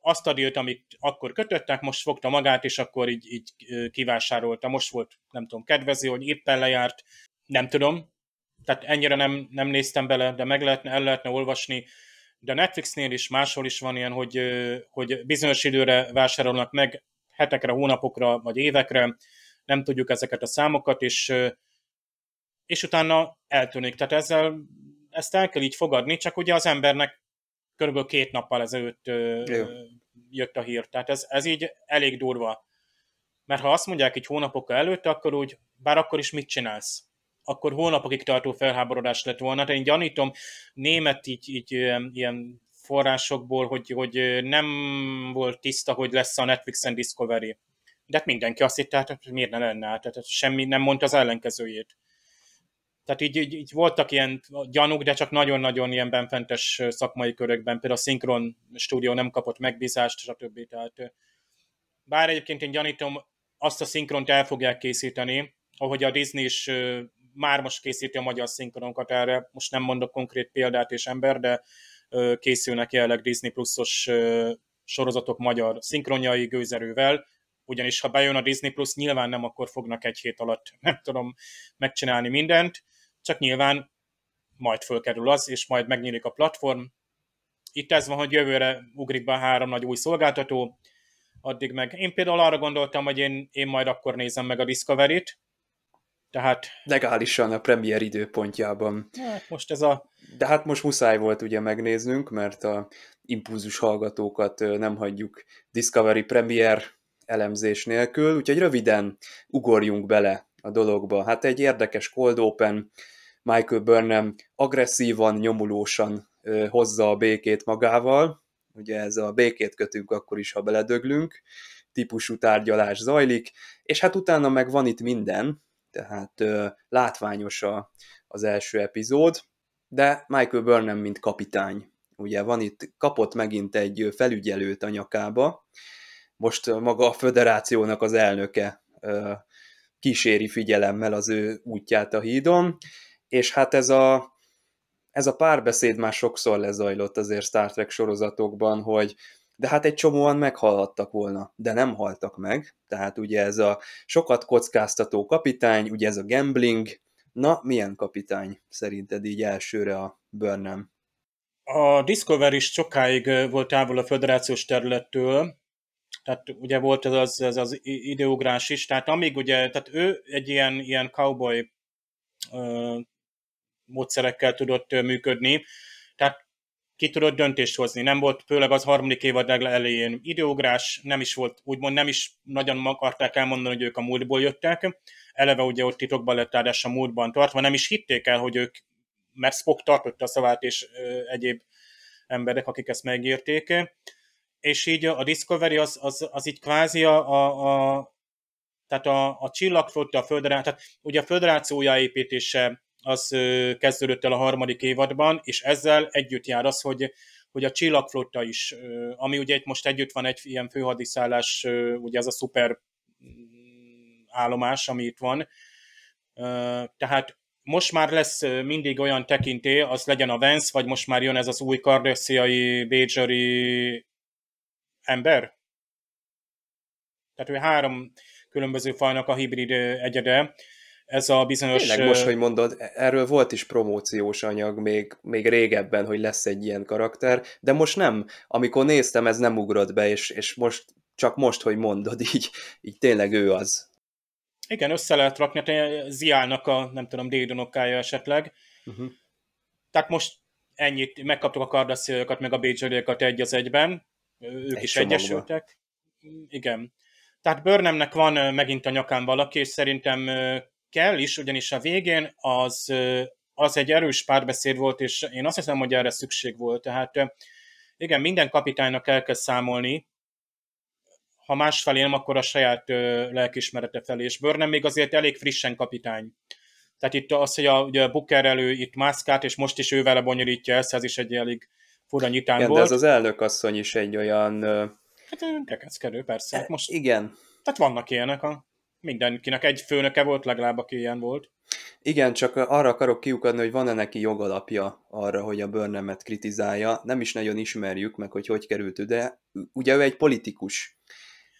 Speaker 4: azt a dílt, amit akkor kötöttek, most fogta magát, és akkor így, így kivásárolta. Most volt, nem tudom, kedvező, hogy éppen lejárt, nem tudom, tehát ennyire nem, nem néztem bele, de meg lehetne, el lehetne olvasni, de Netflixnél is máshol is van ilyen, hogy, hogy bizonyos időre vásárolnak meg, hetekre, hónapokra vagy évekre, nem tudjuk ezeket a számokat, és, és utána eltűnik. Tehát ezzel ezt el kell így fogadni, csak ugye az embernek körülbelül két nappal ezelőtt Jó. jött a hír. Tehát ez, ez így elég durva. Mert ha azt mondják egy hónapokkal előtt, akkor úgy, bár akkor is mit csinálsz? Akkor hónapokig tartó felháborodás lett volna. De én gyanítom német így, így ilyen forrásokból, hogy, hogy nem volt tiszta, hogy lesz a Netflixen Discovery. De hát mindenki azt hitte, hát miért ne lenne? Tehát semmi nem mondta az ellenkezőjét. Tehát így, így, így voltak ilyen gyanúk, de csak nagyon-nagyon ilyen benfentes szakmai körökben, például a Synchron stúdió nem kapott megbízást, stb. Tehát, bár egyébként én gyanítom, azt a szinkront el fogják készíteni, ahogy a Disney is már most készíti a magyar szinkronokat erre, most nem mondok konkrét példát és ember, de készülnek jelenleg Disney pluszos sorozatok magyar szinkronjai gőzerővel, ugyanis ha bejön a Disney Plus, nyilván nem akkor fognak egy hét alatt, nem tudom, megcsinálni mindent, csak nyilván majd fölkerül az, és majd megnyílik a platform. Itt ez van, hogy jövőre ugrik be három nagy új szolgáltató, addig meg. Én például arra gondoltam, hogy én, én majd akkor nézem meg a Discovery-t, tehát...
Speaker 2: Legálisan a premier időpontjában.
Speaker 4: Hát most ez a...
Speaker 2: De hát most muszáj volt ugye megnéznünk, mert a impulzus hallgatókat nem hagyjuk Discovery Premier elemzés nélkül, úgyhogy röviden ugorjunk bele a dologba. Hát egy érdekes cold open, Michael Burnham agresszívan, nyomulósan hozza a békét magával, ugye ez a békét kötünk akkor is, ha beledöglünk, típusú tárgyalás zajlik, és hát utána meg van itt minden, tehát látványos a, az első epizód, de Michael Burnham, mint kapitány, ugye van itt, kapott megint egy felügyelőt a nyakába, most maga a föderációnak az elnöke kíséri figyelemmel az ő útját a hídon, és hát ez a, ez a párbeszéd már sokszor lezajlott azért Star Trek sorozatokban, hogy de hát egy csomóan meghalhattak volna, de nem haltak meg, tehát ugye ez a sokat kockáztató kapitány, ugye ez a gambling, na milyen kapitány szerinted így elsőre a Burnham?
Speaker 4: A Discovery is sokáig volt távol a föderációs területtől, tehát ugye volt ez az, ez az ideográs is, tehát amíg ugye, tehát ő egy ilyen, ilyen cowboy ö, módszerekkel tudott működni, tehát ki tudott döntést hozni. Nem volt, főleg az harmadik évad elején ideográs, nem is volt, úgymond nem is nagyon akarták elmondani, hogy ők a múltból jöttek. Eleve ugye ott titokban lett a múltban tartva, nem is hitték el, hogy ők, mert Spock tartotta a szavát, és ö, egyéb emberek, akik ezt megírték és így a Discovery az, az, az így kvázi a, a, a tehát a, a csillagflotta, a föderáció, tehát ugye a föderáció újjáépítése az kezdődött el a harmadik évadban, és ezzel együtt jár az, hogy, hogy a csillagflotta is, ami ugye itt most együtt van egy ilyen főhadiszállás, ugye ez a szuper állomás, ami itt van, tehát most már lesz mindig olyan tekinté, az legyen a Vance, vagy most már jön ez az új kardesziai, Bajori ember. Tehát ő három különböző fajnak a hibrid egyede. Ez a bizonyos...
Speaker 2: Tényleg most, hogy mondod, erről volt is promóciós anyag még, még régebben, hogy lesz egy ilyen karakter, de most nem. Amikor néztem, ez nem ugrott be, és, és most csak most, hogy mondod, így, így tényleg ő az.
Speaker 4: Igen, össze lehet rakni, hát Ziálnak a, nem tudom, dédonokája esetleg. Uh-huh. Tehát most ennyit, megkaptuk a kardaszélyokat, meg a bécsörőket egy az egyben, ők egy is csomagba. egyesültek. Igen. Tehát Börnemnek van megint a nyakán valaki, és szerintem kell is, ugyanis a végén az, az egy erős párbeszéd volt, és én azt hiszem, hogy erre szükség volt. Tehát igen, minden kapitánynak el kell számolni, ha másfelé nem, akkor a saját lelkismerete felé. És Börnem még azért elég frissen kapitány. Tehát itt az, hogy a, ugye a Booker elő itt mászkát, és most is ő vele bonyolítja ezt, ez is egy elég fura nyitán
Speaker 2: igen,
Speaker 4: volt.
Speaker 2: de ez az elnök asszony is egy olyan...
Speaker 4: Hát kekeckedő, persze. Hát
Speaker 2: most... Igen.
Speaker 4: Tehát vannak ilyenek, a mindenkinek egy főnöke volt legalább, aki ilyen volt.
Speaker 2: Igen, csak arra akarok kiukadni, hogy van-e neki jogalapja arra, hogy a Börnemet kritizálja. Nem is nagyon ismerjük meg, hogy hogy került de ugye ő egy politikus.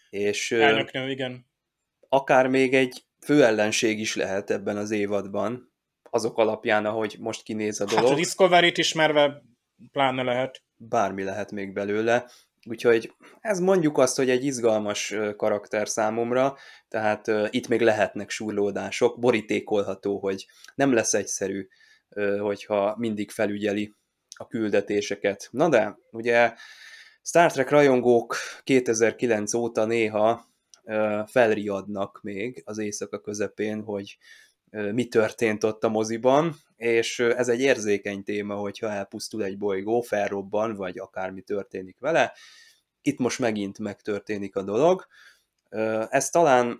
Speaker 2: És,
Speaker 4: Elnöknő, igen.
Speaker 2: Akár még egy főellenség is lehet ebben az évadban, azok alapján, ahogy most kinéz a dolog. Hát
Speaker 4: a Discovery-t ismerve pláne lehet.
Speaker 2: Bármi lehet még belőle. Úgyhogy ez mondjuk azt, hogy egy izgalmas karakter számomra, tehát itt még lehetnek surlódások, borítékolható, hogy nem lesz egyszerű, uh, hogyha mindig felügyeli a küldetéseket. Na de, ugye Star Trek rajongók 2009 óta néha felriadnak még az éjszaka közepén, hogy mi történt ott a moziban, és ez egy érzékeny téma, hogyha elpusztul egy bolygó, felrobban, vagy akármi történik vele. Itt most megint megtörténik a dolog. Ez talán,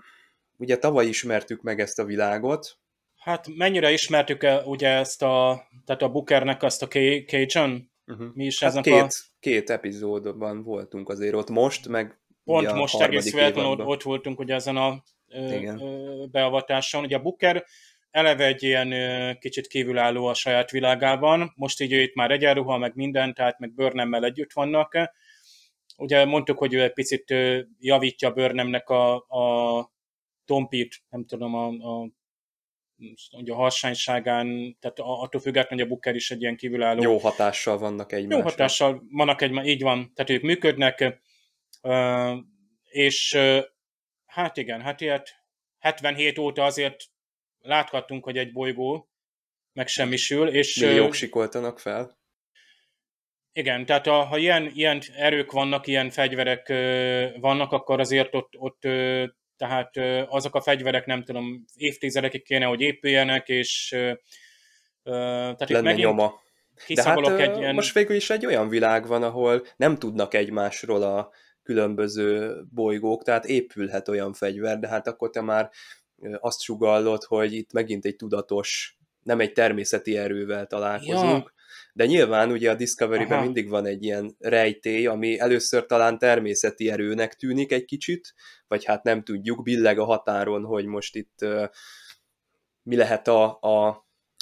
Speaker 2: ugye tavaly ismertük meg ezt a világot.
Speaker 4: Hát mennyire ismertük -e, ugye ezt a, tehát a Bookernek azt a Cajun? Uh-huh.
Speaker 2: Mi is hát két, a... két epizódban voltunk azért ott most, meg
Speaker 4: Pont most egész véletlenül ott, ott voltunk ugye ezen a Igen. beavatáson. Ugye a Booker eleve egy ilyen kicsit kívülálló a saját világában, most így ő itt már egyenruha, meg minden, tehát meg Burnham-mel együtt vannak. Ugye mondtuk, hogy ő egy picit javítja Burnhamnek a, a tompít, nem tudom, a, a a harsányságán, tehát attól függetlenül, hogy a Booker is egy ilyen kívülálló.
Speaker 2: Jó hatással vannak egymásra.
Speaker 4: Jó hatással vannak egy, így van, tehát ők működnek, és hát igen, hát ilyet 77 óta azért láthattunk, hogy egy bolygó megsemmisül, és...
Speaker 2: Milliók sikoltanak fel.
Speaker 4: Igen, tehát a, ha ilyen, ilyen erők vannak, ilyen fegyverek vannak, akkor azért ott, ott tehát azok a fegyverek nem tudom, évtizedekig kéne, hogy épüljenek, és
Speaker 2: tehát Lenne megint nyoma. De hát egy ilyen... most végül is egy olyan világ van, ahol nem tudnak egymásról a különböző bolygók, tehát épülhet olyan fegyver, de hát akkor te már azt sugallod, hogy itt megint egy tudatos, nem egy természeti erővel találkozunk, ja. de nyilván ugye a Discovery-ben mindig van egy ilyen rejtély, ami először talán természeti erőnek tűnik egy kicsit, vagy hát nem tudjuk, billeg a határon, hogy most itt uh, mi lehet a, a,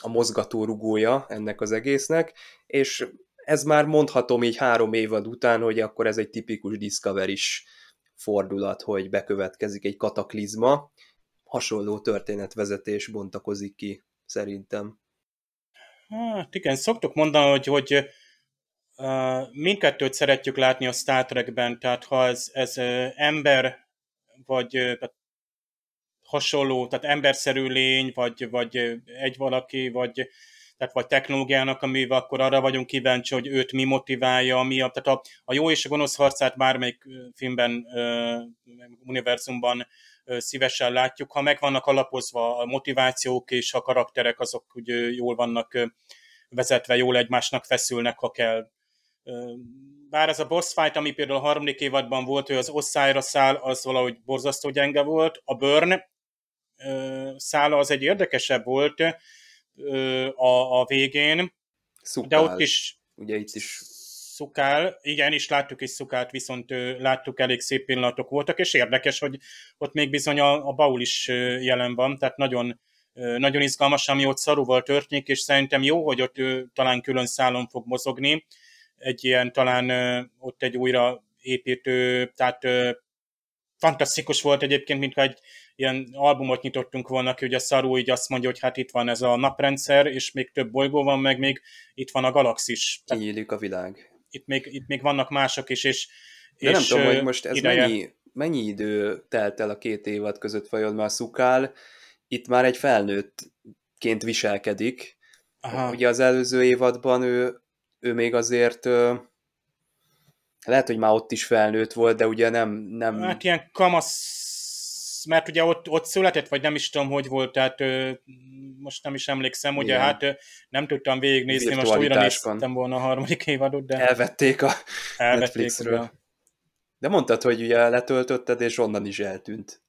Speaker 2: a mozgató rugója ennek az egésznek, és ez már mondhatom így három évad után, hogy akkor ez egy tipikus Discovery-is fordulat, hogy bekövetkezik egy kataklizma, hasonló történetvezetés bontakozik ki, szerintem.
Speaker 4: Hát igen, szoktuk mondani, hogy, hogy uh, mindkettőt szeretjük látni a Star Trekben, tehát ha ez, ez uh, ember, vagy uh, hasonló, tehát emberszerű lény, vagy, vagy egy valaki, vagy tehát vagy technológiának, amivel akkor arra vagyunk kíváncsi, hogy őt mi motiválja, mi a, tehát a, a jó és a gonosz harcát bármelyik filmben, uh, univerzumban szívesen látjuk, ha meg vannak alapozva a motivációk és a karakterek, azok ugye jól vannak vezetve, jól egymásnak feszülnek, ha kell. Bár ez a boss fight, ami például a harmadik évadban volt, hogy az osszájra száll, az valahogy borzasztó gyenge volt. A Burn szála az egy érdekesebb volt a, a végén,
Speaker 2: Szukál. de ott is ugye itt is
Speaker 4: Szukál, igen, is láttuk is Szukát, viszont láttuk elég szép pillanatok voltak, és érdekes, hogy ott még bizony a, a Baul is jelen van, tehát nagyon, nagyon izgalmas, ami ott szarúval történik, és szerintem jó, hogy ott talán külön szálon fog mozogni, egy ilyen talán ott egy újra építő, tehát fantasztikus volt egyébként, mintha egy ilyen albumot nyitottunk volna ki, hogy a Szaru így azt mondja, hogy hát itt van ez a naprendszer, és még több bolygó van, meg még itt van a galaxis.
Speaker 2: Kinyílik a világ.
Speaker 4: itt még, itt még vannak mások is, és,
Speaker 2: De
Speaker 4: és
Speaker 2: nem tudom, hogy most ez
Speaker 4: ideje.
Speaker 2: mennyi, mennyi idő telt el a két évad között vajon, a Szukál itt már egy felnőttként viselkedik.
Speaker 4: Aha.
Speaker 2: Ugye az előző évadban ő, ő még azért lehet, hogy már ott is felnőtt volt, de ugye nem, nem
Speaker 4: Hát ilyen kamasz, mert ugye ott, ott született, vagy nem is tudom, hogy volt, tehát ö, most nem is emlékszem, ugye
Speaker 2: Igen.
Speaker 4: hát ö, nem tudtam végignézni, most újra néztem volna a harmadik évadot, de
Speaker 2: elvették a
Speaker 4: elvették
Speaker 2: Netflixről.
Speaker 4: róla.
Speaker 2: De mondtad, hogy ugye letöltötted, és onnan is eltűnt.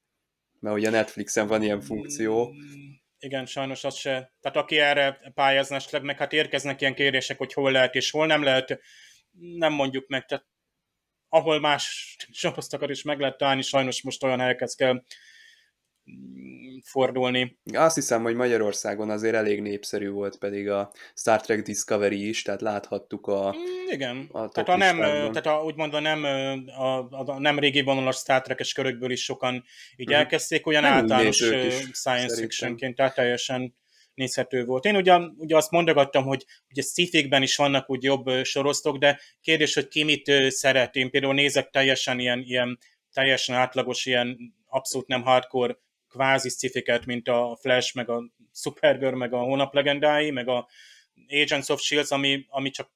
Speaker 2: Mert ugye a Netflixen van ilyen funkció.
Speaker 4: Mm, Igen, sajnos az se. Tehát aki erre pályázna meg hát érkeznek ilyen kérések, hogy hol lehet és hol nem lehet, nem mondjuk meg, tehát ahol más sorosztokat is meg lehet találni, sajnos most olyan helyekhez kell fordulni.
Speaker 2: Azt hiszem, hogy Magyarországon azért elég népszerű volt pedig a Star Trek Discovery is, tehát láthattuk a...
Speaker 4: Mm, Igen.
Speaker 2: A
Speaker 4: tehát a nem, tehát a, úgymond a nem, a, a, nem régi vonalas Star Trek-es körökből is sokan így
Speaker 2: Mhm.
Speaker 4: elkezdték, olyan
Speaker 2: Nem
Speaker 4: általános science fictionként, tehát teljesen nézhető volt. Én ugye, ugye azt mondogattam, hogy ugye sci is vannak úgy jobb sorosztok, de kérdés, hogy ki mit szeret. Én például nézek teljesen ilyen, ilyen teljesen átlagos, ilyen abszolút nem hardcore kvázi sci mint a Flash, meg a Supergirl, meg a Hónap legendái, meg a Agents of Shields, ami, ami csak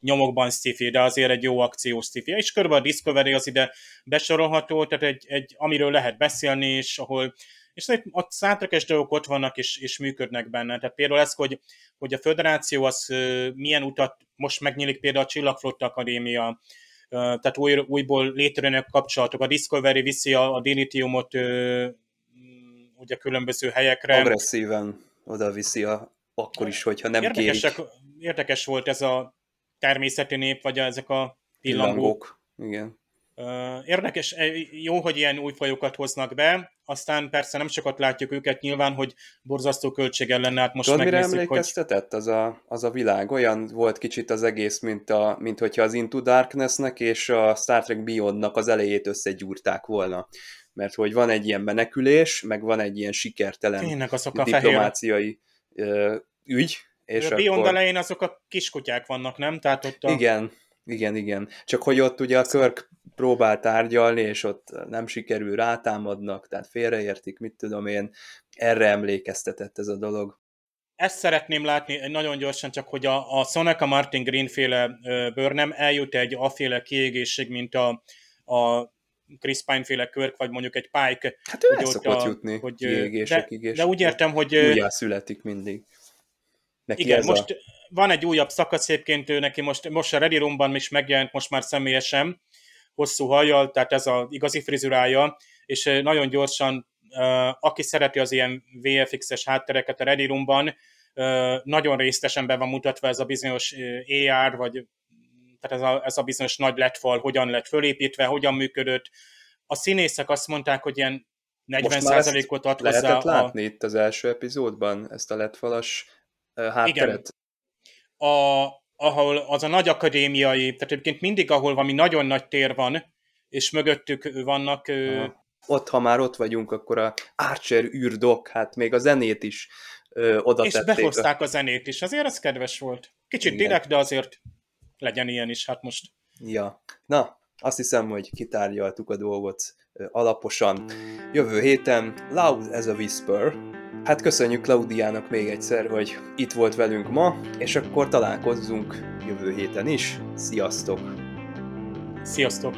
Speaker 4: nyomokban sci de azért egy jó akciós sci És körülbelül a Discovery az ide besorolható, tehát egy, egy amiről lehet beszélni, és ahol és szerintem a szátrekes dolgok ott vannak, és, és működnek benne. Tehát például ez, hogy, hogy a föderáció az milyen utat, most megnyílik például a Csillagflotta Akadémia, tehát új, újból létrejönnek kapcsolatok. A Discovery viszi a, a dilitiumot mm, ugye különböző helyekre.
Speaker 2: Agresszíven oda viszi a, akkor is, hogyha nem
Speaker 4: Érdekesek,
Speaker 2: kérik
Speaker 4: érdekes volt ez a természeti nép, vagy ezek a pillangók.
Speaker 2: pillangók. Igen.
Speaker 4: Érdekes, eh, jó, hogy ilyen új fajokat hoznak be, aztán persze nem sokat látjuk őket nyilván, hogy borzasztó költséggel lenne, hát most
Speaker 2: Tudod, mire
Speaker 4: megnézzük, hogy
Speaker 2: emlékeztetett az a, az a világ? Olyan volt kicsit az egész, mint, a, mint hogyha az Into Darknessnek és a Star Trek Beyondnak az elejét összegyúrták volna. Mert hogy van egy ilyen menekülés, meg van egy ilyen sikertelen
Speaker 4: tényleg azok a fehér...
Speaker 2: diplomáciai ö, ügy, és
Speaker 4: a Beyond
Speaker 2: akkor...
Speaker 4: elején azok a kiskutyák vannak, nem? Tehát ott a...
Speaker 2: Igen, igen, igen. Csak hogy ott ugye a Kirk próbál tárgyalni, és ott nem sikerül, rátámadnak, tehát félreértik, mit tudom én, erre emlékeztetett ez a dolog.
Speaker 4: Ezt szeretném látni nagyon gyorsan, csak hogy a, a Soneca Martin Green féle ö, bőrnem eljut egy aféle kiégészség, mint a, a Chris Pine féle Kirk, vagy mondjuk egy Pike.
Speaker 2: Hát ő
Speaker 4: hogy
Speaker 2: el
Speaker 4: ott
Speaker 2: szokott
Speaker 4: a-
Speaker 2: jutni
Speaker 4: hogy, ö,
Speaker 2: kiégésekig,
Speaker 4: de, de úgy értem, hogy...
Speaker 2: újjá születik mindig. Neki
Speaker 4: Igen, most
Speaker 2: a...
Speaker 4: van egy újabb szakasz egyébként ő neki most, most a Ready Roomban is megjelent most már személyesen, hosszú hajjal, tehát ez az igazi frizurája, és ö, nagyon gyorsan, ö, aki szereti az ilyen VFX-es háttereket a Ready Roomban, ö, nagyon részletesen be van mutatva ez a bizonyos AR, vagy tehát ez a, ez a bizonyos nagy letfal, hogyan lett fölépítve, hogyan működött. A színészek azt mondták, hogy ilyen
Speaker 2: Most már ezt
Speaker 4: 40%-ot ad hozzá
Speaker 2: Lehetett
Speaker 4: a,
Speaker 2: látni itt az első epizódban ezt a letfalas hátteret?
Speaker 4: a, ahol az a nagy akadémiai, tehát egyébként mindig, ahol valami nagyon nagy tér van, és mögöttük vannak, ö.
Speaker 2: Ott, ha már ott vagyunk, akkor a Archer űrdok, hát még a zenét is ö, oda
Speaker 4: és
Speaker 2: tették.
Speaker 4: behozták a zenét is. Azért ez kedves volt. Kicsit
Speaker 2: Igen.
Speaker 4: direkt, de azért legyen ilyen is, hát most.
Speaker 2: Ja, na, azt hiszem, hogy kitárgyaltuk a dolgot alaposan. Jövő héten Loud as a Whisper. Hát köszönjük Klaudiának még egyszer, hogy itt volt velünk ma, és akkor találkozzunk jövő héten is. Sziasztok!
Speaker 4: Sziasztok!